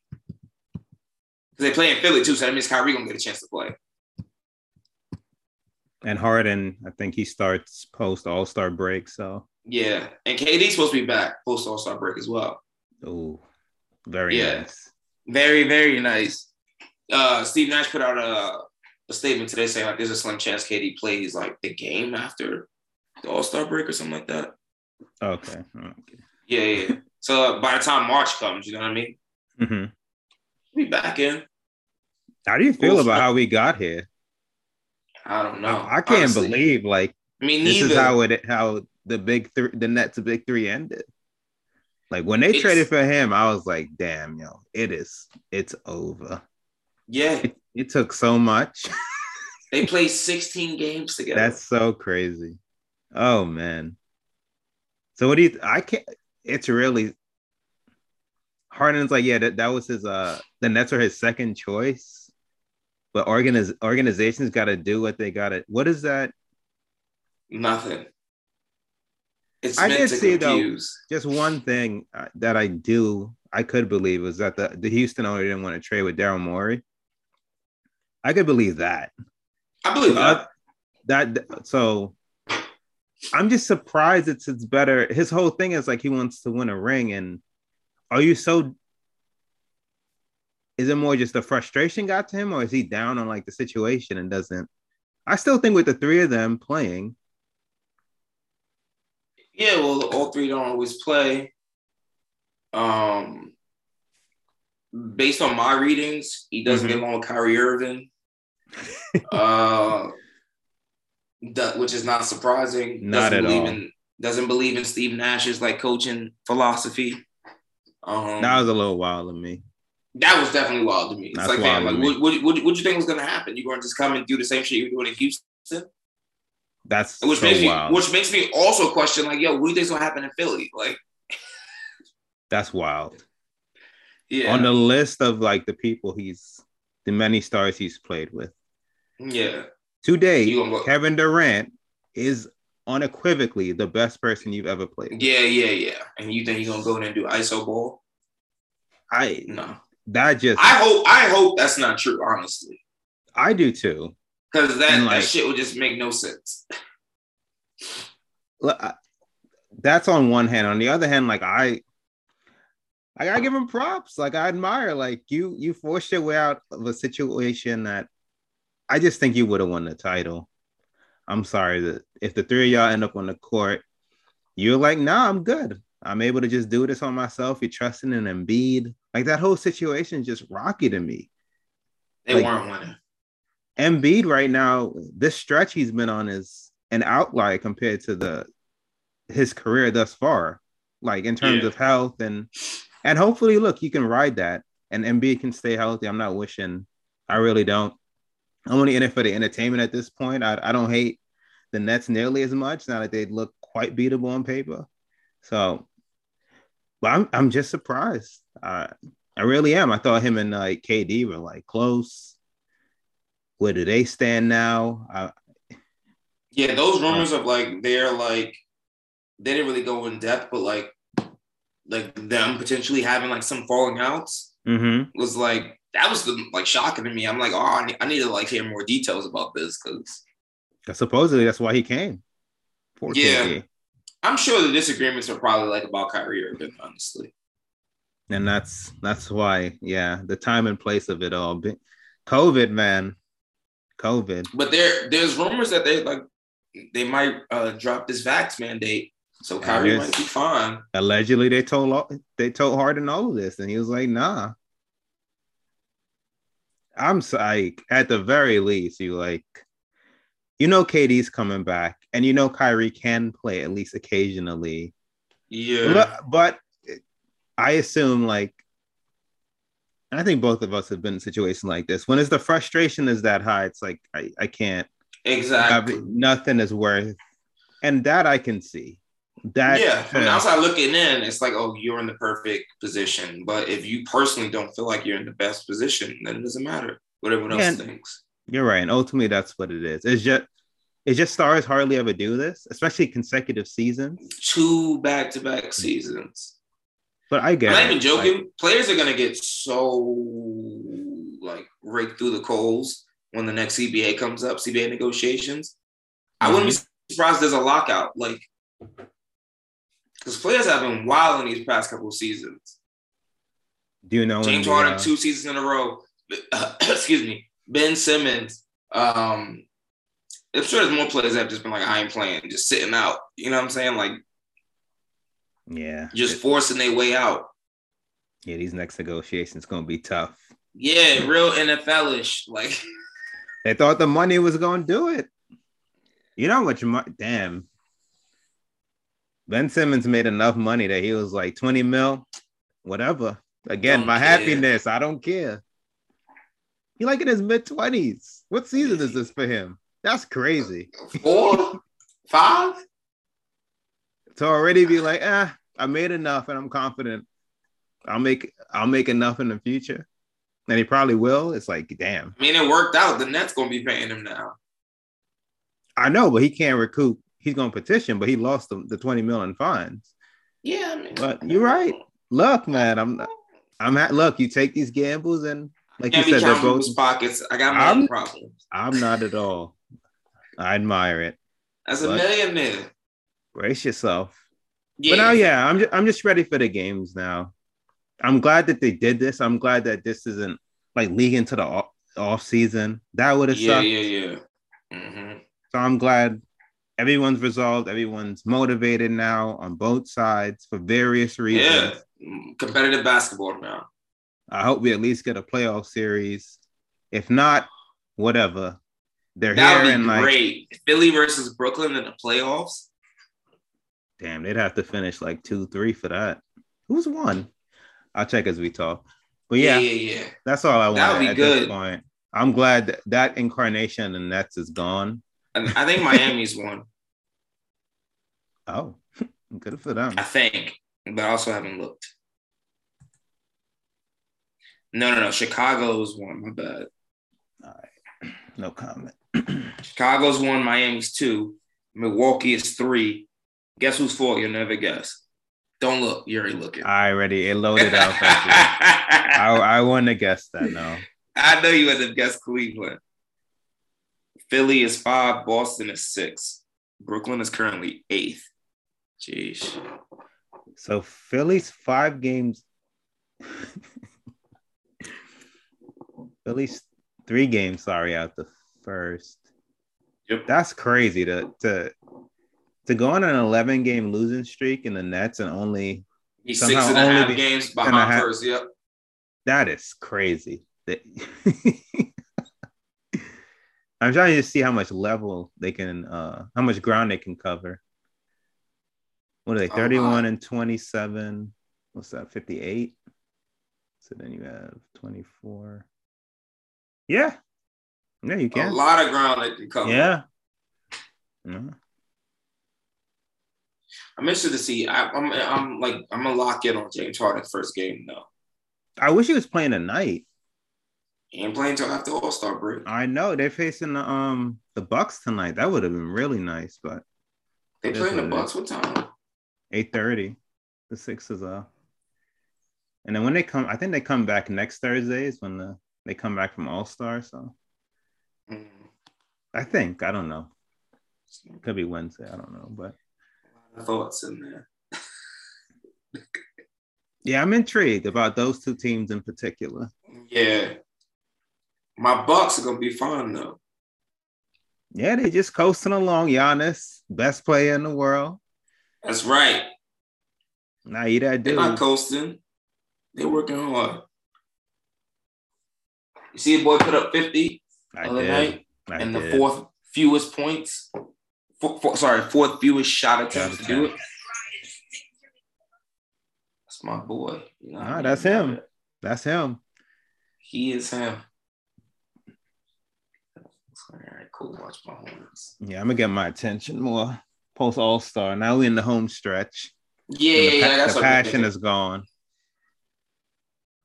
S3: Because they play in Philly too, so that means Kyrie gonna get a chance to play.
S4: And Harden, I think he starts post All Star break. So,
S3: Yeah, and KD's supposed to be back post All Star break as well.
S4: oh, very
S3: Yeah.
S4: nice.
S3: Very, very nice. Uh, Steve Nash put out a, a statement today saying like there's a slim chance KD plays like the game after the All Star break or something like that.
S4: Okay. okay.
S3: Yeah, yeah. so by the time March comes, you know what I mean?
S4: Mm-hmm.
S3: We back in.
S4: How do you feel about how we got here?
S3: I don't know.
S4: I, I can't
S3: honestly.
S4: believe like
S3: Me
S4: this
S3: neither.
S4: is how it how the big three the Nets to big three ended. Like when they
S3: It's-
S4: traded for him, I was like, damn, yo, it is it's over.
S3: yeah,
S4: It, it took so much.
S3: they played 16 games together.
S4: That's so crazy. Oh man. So what do you I can't it's really Harden's like, yeah, that, that was his uh the Nets are his second choice. But organiz- organizations gotta do what they gotta what is that?
S3: nothing. It's
S4: I
S3: meant
S4: did
S3: to
S4: see, though. Just one thing uh, that I do I could believe was that the, the Houston owner didn't want to trade with Daryl Morey. I could believe that.
S3: I believe
S4: Uh,
S3: that.
S4: that so I'm just surprised it's it's better. His whole thing is like he wants to win a ring, and are you so? Is it more just the frustration got to him, or is he down on like the situation and doesn't? I still think with the three of them playing,
S3: Yeah, well, all three don't always play. Um, based on my readings, he doesn't
S4: Mhm.
S3: get along with Kyrie Irving. uh, that, which is not surprising.
S4: Not
S3: doesn't
S4: at
S3: believe
S4: all.
S3: In, doesn't believe in Steve Nash's like coaching philosophy. Um,
S4: that was a little wild to me.
S3: That was definitely wild to me. It's
S4: That's
S3: like, man, like, what, what, what, what do you think was going to happen? You going to just come and do the same shit you were doing in Houston?
S4: That's
S3: Which
S4: so
S3: makes me, which makes me also question, like, yo, what do you think's going to happen in Philly? Like,
S4: That's wild.
S3: yeah,
S4: On the list of like the people he's the many stars he's played with
S3: yeah.
S4: today, Kevin Durant is unequivocally the best person you've ever played. with.
S3: Yeah, yeah, yeah. And you think he's gonna go in and do ISO ball?
S4: I
S3: No.
S4: That just
S3: I hope I hope that's not true, honestly.
S4: I do too.
S3: Because that,
S4: like-
S3: that shit would just make no sense.
S4: Look, That's on one hand. On the other hand, like I, I gotta give him props. Like I admire. Like you, you forced your way out of a situation that I just think you would have won the title. I'm sorry that if the three of y'all end up on the court, you're like, nah, I'm good. I'm able to just do this on myself. You're trusting in Embiid. Like that whole situation is just rocky to me.
S3: They
S4: Like-
S3: weren't winning.
S4: Embiid right now, this stretch he's been on is an outlier compared to the his career thus far. Like in terms
S3: Yeah.
S4: of health and and hopefully, look, you can ride that and Embiid can stay healthy. I'm not wishing. I really don't. I'm only in it for the entertainment at this point. I, I don't hate the Nets nearly as much now that they look quite beatable on paper. So, but I'm I'm just surprised. I I really am. I thought him and like KD were like close. Where do they stand now? I,
S3: Yeah, those rumors of like they're like they didn't really go in depth, but like like them potentially having like some falling outs
S4: mhm.
S3: was like that was the like shocking to me. I'm like, oh, I need, I need to like hear more details about this because
S4: Supposedly that's why he came. For
S3: Yeah. I'm sure the disagreements are probably like about Kyrie Irving, honestly.
S4: and that's that's why yeah the time and place of it all covid man covid
S3: But there there's rumors that they like they might uh drop this vax mandate, so Kyrie
S4: Yes.
S3: might be fine.
S4: allegedly they told all, they told harden all of this and he was like nah i'm like at the very least you like you know KD's coming back and you know Kyrie can play at least occasionally
S3: Yeah.
S4: but, but I assume like I think both of us have been in a situation like this. When is the frustration is that high, it's like I, I can't
S3: Exactly.
S4: Mean, nothing is worth and that I can see. That
S3: yeah, from the outside looking in, it's like, oh, you're in the perfect position. But if you personally don't feel like you're in the best position, then it doesn't matter what everyone else
S4: Yeah.
S3: thinks.
S4: You're right. And ultimately that's what it is. It's just it's just stars hardly ever do this, especially consecutive seasons.
S3: Two back to back seasons.
S4: But I get
S3: I'm not even joking.
S4: Like,
S3: Players are gonna get so like raked through the coals when the next CBA comes up, CBA negotiations. I wouldn't
S4: Mm-hmm.
S3: be surprised there's a lockout, like because players have been wild in these past couple of seasons.
S4: do you know
S3: James Harden
S4: uh,
S3: two seasons in a row. excuse me, Ben Simmons. Um, I'm sure there's more players that have just been like, I ain't playing, just sitting out. You know what I'm saying? Like
S4: yeah.
S3: just forcing their way out.
S4: Yeah, these next negotiations gonna be tough.
S3: Yeah, real NFL-ish. Like
S4: They thought the money was gonna do it. You know what? money? Damn. Ben Simmons made enough money that he was like 20 mil, whatever. Again,
S3: Don't
S4: my
S3: care.
S4: happiness. I don't care. He like in his mid 20s. What season is this for him? That's crazy.
S3: four, five.
S4: To already be like, ah, I made enough and I'm confident. I'll make I'll make enough in the future. And he probably will. It's like, damn.
S3: I mean, it worked out. The Nets gonna be paying him now.
S4: I know, but he can't recoup. He's gonna petition, but he lost the, the 20 million fines.
S3: Yeah, I mean,
S4: But you're right. Look, man, I'm I'm at look, you take these gambles and like you said, they're both
S3: pockets. I got my
S4: I'm-
S3: problems.
S4: I'm not at all. I admire it.
S3: As a millionaire.
S4: Brace yourself.
S3: Yeah.
S4: But now, yeah, I'm just, I'm just ready for the games now. I'm glad that they did this. I'm glad that this isn't like leading to the off, off season. That would have
S3: yeah,
S4: sucked.
S3: yeah, yeah. hmm
S4: So I'm glad everyone's resolved. Everyone's motivated now on both sides for various reasons.
S3: Yeah. Mm, Competitive basketball now.
S4: I hope we at least get a playoff series. If not, whatever. They're
S3: That
S4: here
S3: would
S4: and
S3: be
S4: like,
S3: great. Philly versus Brooklyn in the playoffs.
S4: damn, they'd have to finish like two, three for that. Who's won? I'll check as we talk. But yeah,
S3: yeah, yeah. yeah.
S4: that's all I want
S3: That would be
S4: at this
S3: good.
S4: point. I'm glad that that incarnation and Nets is gone.
S3: And I think Miami's won.
S4: Oh, good for them.
S3: I think, but I also haven't looked. No, no, no. Chicago's one. My bad. All right.
S4: No comment.
S3: Chicago's one. Miami's two. Milwaukee is three. Guess who's four? You'll never guess. Don't look. You're already looking.
S4: I already it loaded out. I, I wouldn't have guessed that. No.
S3: I know you would have guessed Cleveland. Philly is five. Boston is six. Brooklyn is currently eighth. Jeez.
S4: So Philly's five games. Philly's three games, sorry, out the first.
S3: Yep.
S4: That's crazy to to to go on an 11 game losing streak in the Nets and only
S3: He's
S4: Somehow
S3: six and a
S4: only
S3: half games behind
S4: half.
S3: first. Yep.
S4: that is crazy. I'm trying to see how much level they can uh how much ground they can cover. What are they? 31
S3: lot.
S4: and 27. What's that? 58. So then you have 24. Yeah. Yeah, you can.
S3: A lot of ground they can cover.
S4: Yeah. Mhm.
S3: I'm interested to see. I, I'm I'm like I'm gonna lock in on James Harden first game though.
S4: I wish he was playing tonight.
S3: He ain't playing until after All Star break.
S4: I know they're facing the um the Bucks tonight. That would have been really nice, but
S3: They playing the Bucks. What time?
S4: Eight thirty. The Sixers are. And then when they come, I think they come back next Thursday is when the they come back from All Star. So
S3: Mm,
S4: I think I don't know. Could be Wednesday. I don't know, but
S3: thoughts in there.
S4: yeah, I'm intrigued about those two teams in particular.
S3: Yeah. My Bucks are gonna be fun though.
S4: Yeah, they're just coasting along. Giannis, best player in the world.
S3: That's right.
S4: Now you that
S3: They're not coasting. They're working hard. You see a boy put up 50
S4: I
S3: other
S4: did.
S3: night
S4: I
S3: and the fourth fewest points. Four, four- sorry, fourth fewest shot attempts to do it. That's my boy. You know I
S4: Nah,
S3: mean?
S4: that's him. That's him.
S3: He is him. All right, cool. Watch my horns.
S4: Yeah, I'm gonna get my attention more post All Star. Now we in the home stretch.
S3: Yeah,
S4: the,
S3: yeah, that's
S4: the passion is gone.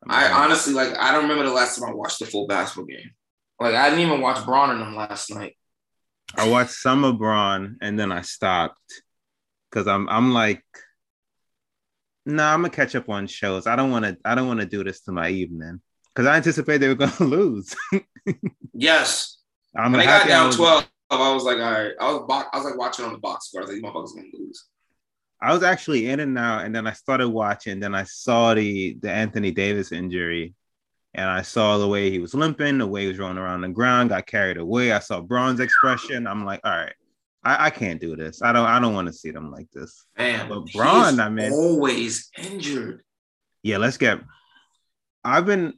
S3: I honestly like. I don't remember the last time I watched a full basketball game. Like I didn't even watch Bron and them last night.
S4: I watched some of Bron and then I stopped because I'm I'm like, no, nah, I'm gonna catch up on shows. I don't want to. I don't want to do this to my evening because I anticipate they were gonna lose.
S3: Yes,
S4: I'm
S3: when they got
S4: I
S3: down
S4: was-
S3: twelve, I was like, all right. I was bo- I was like watching on the box score. I was like, these motherfuckers gonna lose.
S4: I was actually in and out, and then I started watching. Then I saw the the Anthony Davis injury, and I saw the way he was limping, the way he was rolling around the ground, got carried away. I saw Bron's expression. I'm like, all right, I, I can't do this. I don't I don't want to see them like this.
S3: Man,
S4: But Braun, I mean,
S3: always injured.
S4: yeah, let's get. I've been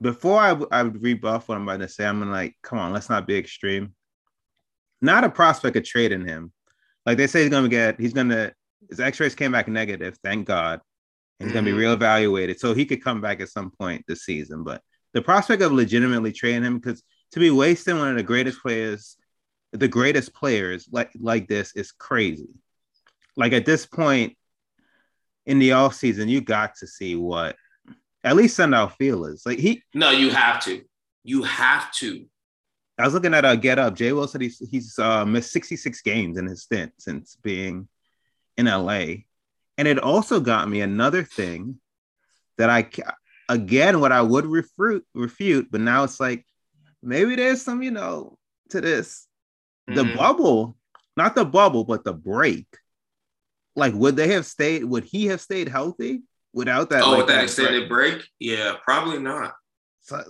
S4: before I I would rebuff what I'm about to say. I'm like, come on, let's not be extreme. Not a prospect of trading him. Like they say, he's gonna get. He's gonna. His X-rays came back negative. Thank God. He's gonna be
S3: Mhm.
S4: reevaluated, so he could come back at some point this season. But the prospect of legitimately trading him, because to be wasting one of the greatest players, the greatest players like like this is crazy. Like at this point in the off season, you got to see what at least send out feelers. Like he,
S3: No, you have to. You have to.
S4: I was looking at a get up. Jay Will said he's he's uh, missed 66 games in his stint since being in LA. And it also got me another thing that I again what I would refute refute, but now it's like maybe there's some, you know, to this. The
S3: Mhm.
S4: bubble, not the bubble, but the break. Like, would they have stayed? Would he have stayed healthy without that?
S3: oh,
S4: like,
S3: with that
S4: break?
S3: extended break? Yeah, probably not.
S4: So,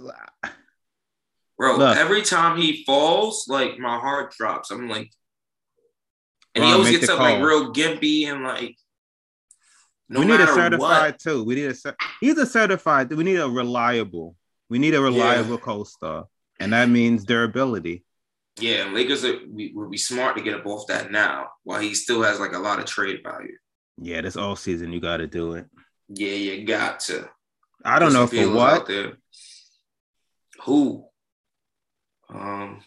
S3: Bro,
S4: Look.
S3: every time he falls, like my heart drops. I'm like, and he always gets up like real gimpy and like. No
S4: we need a certified
S3: what,
S4: too. We need a he's a certified. We need a reliable. We need a reliable co-star, and that means durability.
S3: yeah, Lakers are, we, would be smart to get up off that now, while he still has like a lot of trade value.
S4: Yeah, this all season you got to do it.
S3: Yeah, you got to.
S4: I don't
S3: Put
S4: know for what.
S3: Who? Um,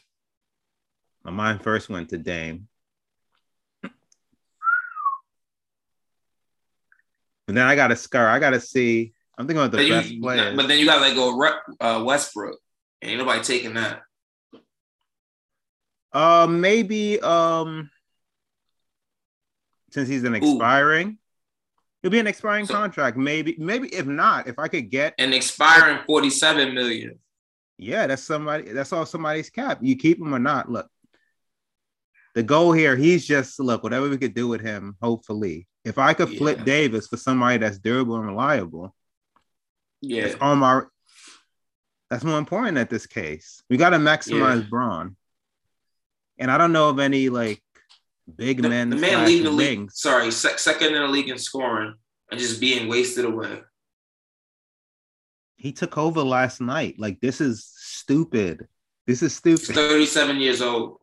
S4: My mind first went to Dame, but then I got to scar. I got to see. I'm thinking about the
S3: but, you-
S4: best players.
S3: but then you got to let go of uh, Westbrook. Ain't nobody taking that.
S4: Uh, maybe um, since he's an expiring, it'll be an expiring
S3: So-
S4: contract. Maybe, maybe if not, if I could get,
S3: an expiring 47 million.
S4: yeah, that's somebody. That's all somebody's cap. You keep him or not. Look, the goal here, he's just look whatever we could do with him. Hopefully, if I could flip
S3: Yeah.
S4: Davis for somebody that's durable and reliable,
S3: Yeah.
S4: it's on my. That's more important at this case. We got to maximize
S3: Yeah.
S4: Bron, and I don't know of any like big
S3: The,
S4: men.
S3: the man leading the league,
S4: wings.
S3: sorry, sec- second in the league in scoring and just being wasted away.
S4: He took over last night. Like this is stupid. This is
S3: He's
S4: stupid.
S3: 37 years old.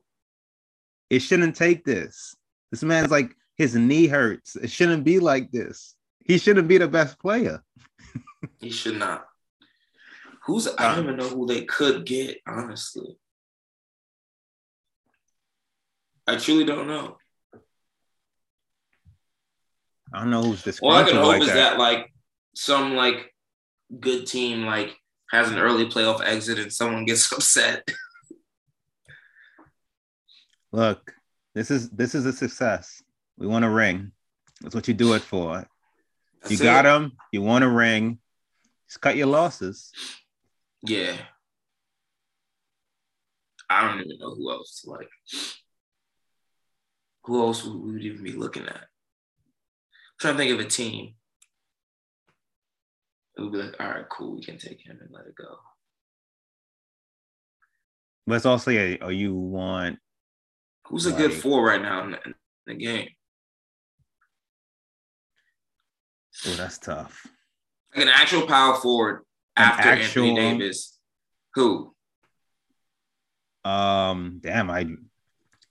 S4: It shouldn't take this. This man's like his knee hurts. It shouldn't be like this. He shouldn't be the best player.
S3: He should not. Who's I don't um, even know who they could get, honestly. I truly don't know.
S4: I don't know who's this.
S3: All I can hope like is that. that like some like good team like has an early playoff exit and someone gets upset.
S4: Look, this is this is a success. We want a ring. That's what you do it for. That's you got them. You want a ring. Just cut your losses.
S3: Yeah. I don't even know who else. To like, who else would we even be looking at? I'm trying to think of a team. It would be like, all right, cool, we can take him and let it go.
S4: But it's also, yeah, or you want.
S3: Who's a like, good four right now in the, in the game?
S4: Oh, that's tough.
S3: Like an actual power forward after actual, Anthony Davis. Who?
S4: Um, damn, I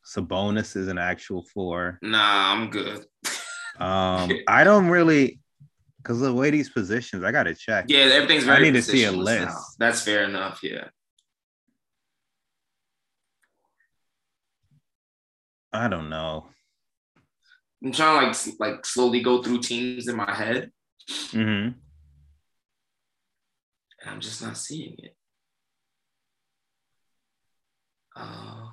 S4: Sabonis is an actual four.
S3: Nah, I'm good.
S4: um, I don't really because the way these positions, I gotta check.
S3: Yeah, everything's very.
S4: I need to see a list. Now.
S3: That's fair enough. Yeah.
S4: I don't know.
S3: I'm trying to like like slowly go through teams in my head.
S4: Mm-hmm.
S3: And I'm just not seeing it. Uh,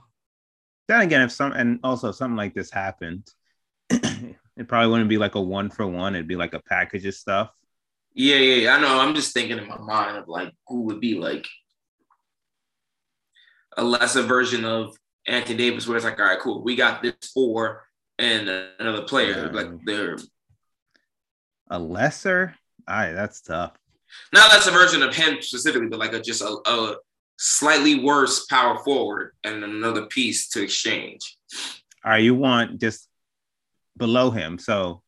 S4: then again, if some and also something like this happened, it probably wouldn't be like a one for one. It'd be like a package of stuff.
S3: Yeah, yeah, yeah. I know. I'm just thinking in my mind of like who would be like a lesser version of Anthony Davis, where it's like, all right, cool, we got this four and another player. Um, like they're
S4: a lesser. All right, that's tough.
S3: Not that's a version of him specifically, but like a just a, a slightly worse power forward and another piece to exchange.
S4: All right, you want just below him. So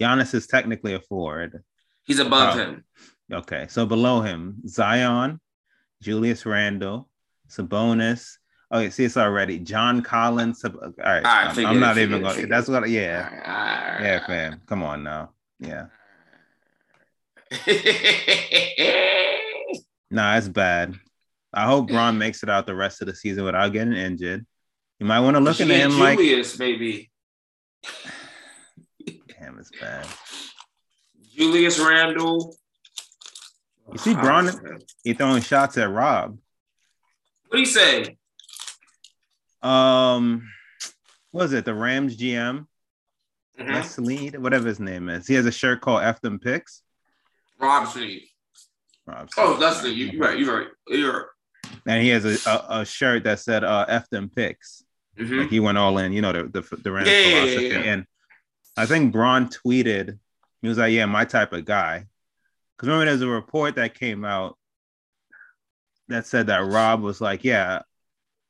S4: Giannis is technically a forward.
S3: He's above oh, him.
S4: Okay, so below him, Zion, Julius Randle, Sabonis. Okay, see, it's already John Collins. All right, all right I'm, I'm not even going. That's what. Yeah, all right, all right, yeah, fam. Come on now. Yeah. nah, it's bad. I hope Bron makes it out the rest of the season without getting injured. You might want to look into him
S3: Julius,
S4: like
S3: Julius, maybe.
S4: Damn, it's bad.
S3: Julius Randle.
S4: You see, Bron, he throwing shots at Rob.
S3: What do you say?
S4: Um, what was it? The Rams GM, mm-hmm. Snead, whatever his name is. He has a shirt called F them picks.
S3: Rob Snead. Rob Oh, that's the you, are right. You're right. You're right.
S4: And he has a, a, a shirt that said uh, F them picks. Mm-hmm. Like he went all in, you know, the the, the Rams yeah, philosophy. Yeah, yeah, and I think Bron tweeted, he was like, Yeah, my type of guy. Because remember, there's a report that came out that said that Rob was like, Yeah,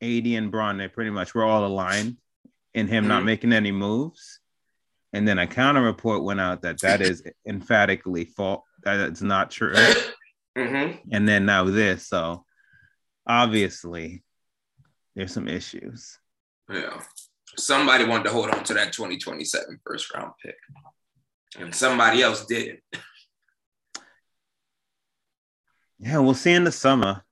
S4: AD and Bron, they pretty much were all aligned in him mm-hmm. not making any moves. And then a counter report went out that that is emphatically false. That's not true.
S3: Mm-hmm.
S4: And then now this. So obviously, there's some issues.
S3: Yeah. Somebody wanted to hold on to that 2027 first round pick, and somebody else didn't.
S4: Yeah, we'll see in the summer.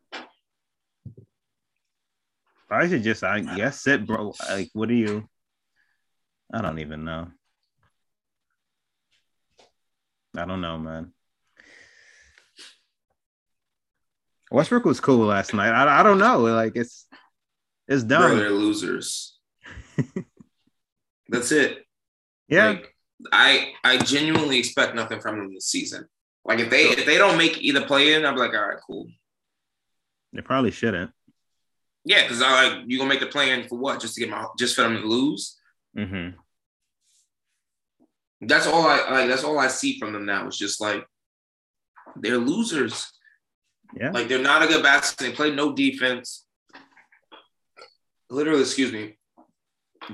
S4: I should just, I guess, it, bro. Like, what do you? I don't even know. I don't know, man. Westbrook was cool last night. I, I don't know. Like, it's it's dumb.
S3: they're losers. That's it.
S4: Yeah.
S3: Like, I I genuinely expect nothing from them this season. Like if they if they don't make either play in, I'm like, all right, cool.
S4: They probably shouldn't.
S3: Yeah, because I like you gonna make the plan for what? Just to get my just for them to lose.
S4: Mm-hmm.
S3: That's all I like. That's all I see from them now. It's just like they're losers.
S4: Yeah,
S3: like they're not a good basketball. They play no defense. Literally, excuse me.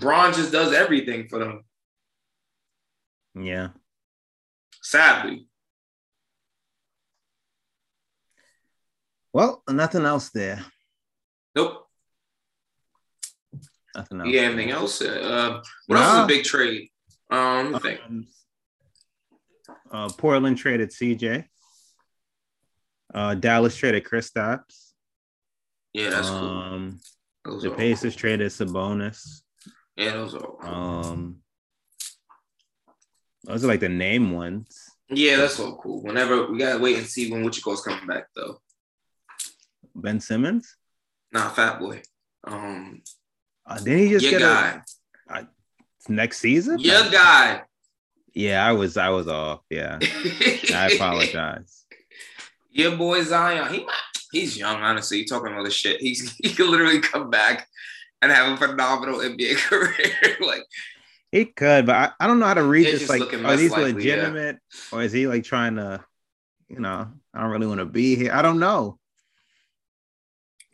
S3: Bron just does everything for them.
S4: Yeah.
S3: Sadly.
S4: Well, nothing else there.
S3: Nope.
S4: Nothing else.
S3: Yeah, anything else? Uh, what else is a big trade? Um, um
S4: uh, Portland traded CJ. Uh, Dallas traded Chris Kristaps.
S3: Yeah, that's um,
S4: cool. the Pacers cool. traded Sabonis.
S3: Yeah, those are cool.
S4: Um, Those are like the name ones.
S3: Yeah, that's all cool. Whenever we gotta wait and see when Wichita's coming back though.
S4: Ben Simmons.
S3: Nah, Fat Boy. Um,
S4: uh, didn't he just get
S3: guy?
S4: A, uh, next season?
S3: Your guy.
S4: Yeah, I was I was off. Yeah, I apologize.
S3: Your boy Zion. He might. He's young, honestly. You're talking all this shit. He's he could literally come back and have a phenomenal NBA career. like
S4: he could, but I, I don't know how to read this. Like, are these
S3: likely, yeah.
S4: legitimate, or is he like trying to, you know, I don't really want to be here. I don't know.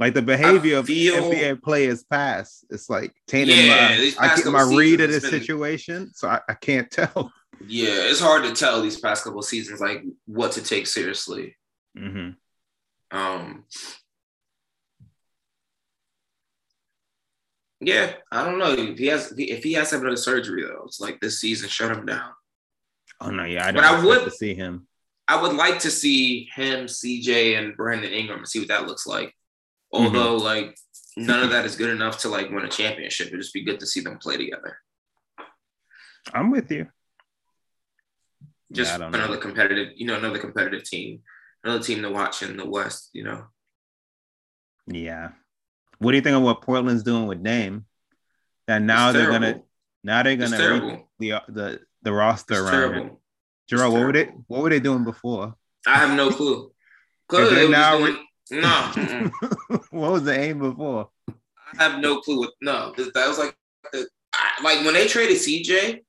S4: Like the behavior of
S3: feel-
S4: NBA players past, it's like tainting
S3: Yeah,
S4: my, I get my read of
S3: been-
S4: situation, so I, I can't tell.
S3: yeah, it's hard to tell these past couple seasons like what to take seriously.
S4: hmm
S3: Um, yeah, I don't know if he has if he has to have another surgery though. It's like this season shut him down.
S4: Oh no, yeah, I don't
S3: But I would-
S4: to see him.
S3: I would like to see him, CJ, and Brandon Ingram and see what that looks like. Mm-hmm. Although, like, none of that is good enough to like win a championship. It'd just be good to see them play together.
S4: I'm with you.
S3: Just
S4: Yeah, don't know.
S3: another competitive, you know, another competitive team, another team to watch in the West. You know,
S4: Yeah. What do you think of what Portland's doing with Dame? That now
S3: It's
S4: they're gonna now they're gonna the the the roster
S3: It's
S4: around.
S3: terrible.
S4: Gerald, what were they what were they doing before?
S3: I have no clue. Clearly, they
S4: now
S3: doing, no.
S4: what was the aim before?
S3: I have no clue. What, no, that was like, the, I, like when they traded CJ,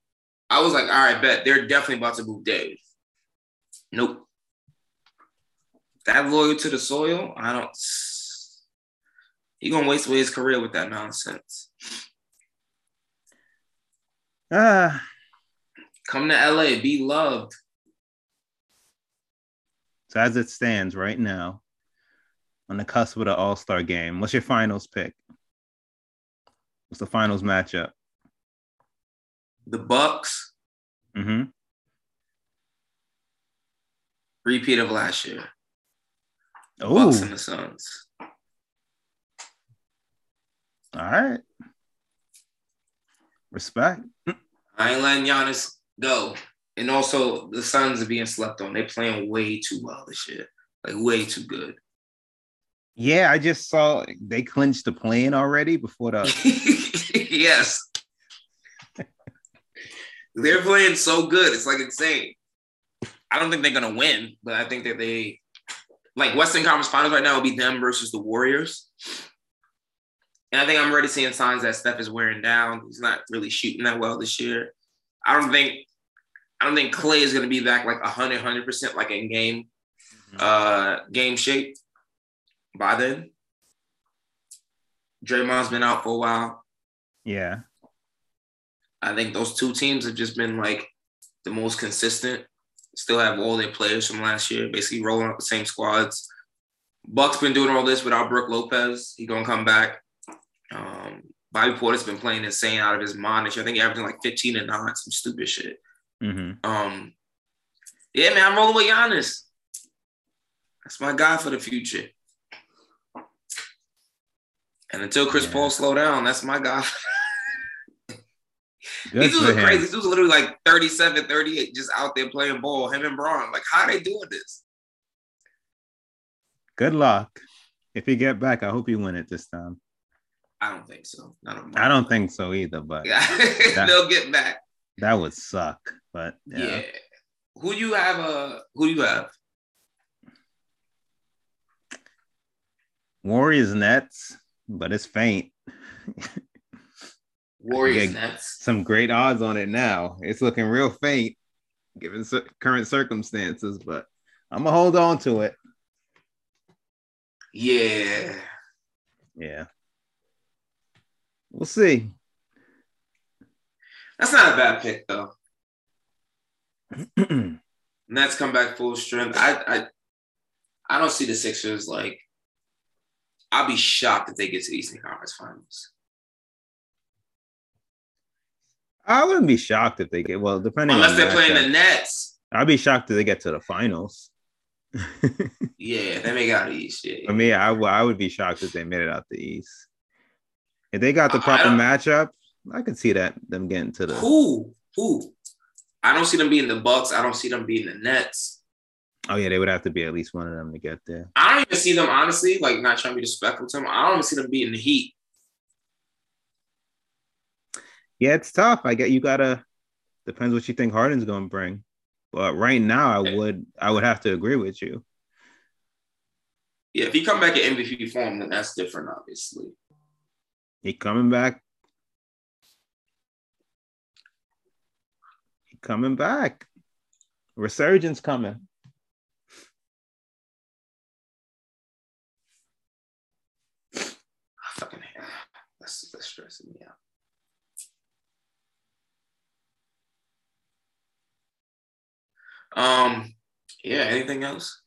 S3: I was like, all right, bet they're definitely about to move Dame. Nope. That loyal to the soil, I don't. He gonna waste away his career with that nonsense.
S4: Ah,
S3: Come to LA, be loved.
S4: so as it stands right now, on the cusp of the All Star game, what's your finals pick? What's the finals matchup?
S3: The Bucks
S4: Mm-hmm.
S3: repeat of last year.
S4: Oh,
S3: Bucks and the Suns.
S4: all right. Respect.
S3: I ain't letting Giannis go. And also, the Suns are being slept on. They're playing way too well this year. Like, way too good.
S4: Yeah, I just saw they clinched the plane already before the.
S3: yes. they're playing so good. It's like insane. I don't think they're going to win, but I think that they, like, Western Conference Finals right now will be them versus the Warriors. And I think I'm already seeing signs that Steph is wearing down. He's not really shooting that well this year. I don't think I don't think Clay is going to be back like 100 100% like in game uh game shape by then. Draymond's been out for a while.
S4: yeah.
S3: I think those two teams have just been like the most consistent. Still have all their players from last year, basically rolling out the same squads. Buck's been doing all this without Brook Lopez. He gonna come back. Um, Bobby Portis been playing insane out of his mind. I think he averaging like 15 and 9, some stupid shit.
S4: Mm-hmm.
S3: Um, yeah, man, I'm rolling with Giannis. That's my guy for the future. And until Chris
S4: Yeah.
S3: Paul slow down, that's my guy. These dudes are crazy. These dudes are literally like 37, 38, just out there playing ball. Him and Bron. Like, how are they doing this?
S4: Good luck. If you get back, I hope you win it this time.
S3: I don't think so. Not
S4: I don't think so either, but
S3: Yeah, they'll get back.
S4: that would suck. But
S3: Yeah.
S4: yeah.
S3: Who do you have? Uh, who do you have?
S4: Warriors Nets, but it's faint.
S3: Warriors. Nets.
S4: Some great odds on it now. It's looking real faint given current circumstances, but I'm gonna hold on to it.
S3: Yeah.
S4: Yeah. We'll see.
S3: That's not a bad pick though. Nets come back full strength. I I I don't see the Sixers like. I'll be shocked if they get to the Eastern Conference Finals.
S4: I wouldn't be shocked if they get well, depending
S3: Unless
S4: on
S3: they're playing the Nets.
S4: I'd be shocked if they get to the finals.
S3: Yeah, they make out of the East. Yeah.
S4: For me, I, w- I would be shocked if they made it out the East. If they got the
S3: I- I
S4: proper matchup, I could see that them getting to the
S3: Who? Who? I don't see them being the Bucks. I don't see them being the Nets.
S4: Oh yeah, they would have to be at least one of them to get there.
S3: I don't even see them honestly, like not trying to be disrespectful to them. I don't even see them beating the Heat.
S4: Yeah, it's tough. I get you gotta depends what you think Harden's gonna bring. But right now I would I would have to agree with you.
S3: Yeah, if he come back in MVP form, then that's different, obviously.
S4: He coming back. He coming back. Resurgence coming.
S3: That's stressing me out. Um, yeah. Anything else?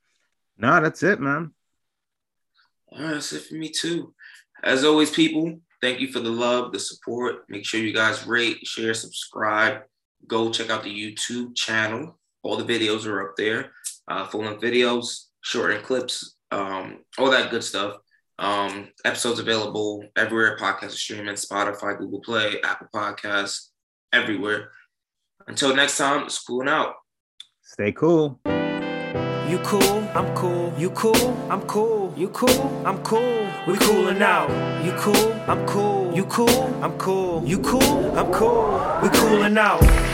S4: No, that's it, man.
S3: Right, that's it for me too. As always, people, thank you for the love, the support. Make sure you guys rate, share, subscribe. Go check out the YouTube channel. All the videos are up there. Uh, full length videos, short and clips, um, all that good stuff. Um, episodes available everywhere podcast streaming Spotify, Google Play, Apple Podcasts, everywhere. Until next time, it's cool out.
S4: Stay cool.
S2: You cool, I'm cool. You cool, I'm cool. You cool, I'm cool. We coolin' out. You cool, I'm cool. You cool, I'm cool. You cool, I'm cool. We coolin' out.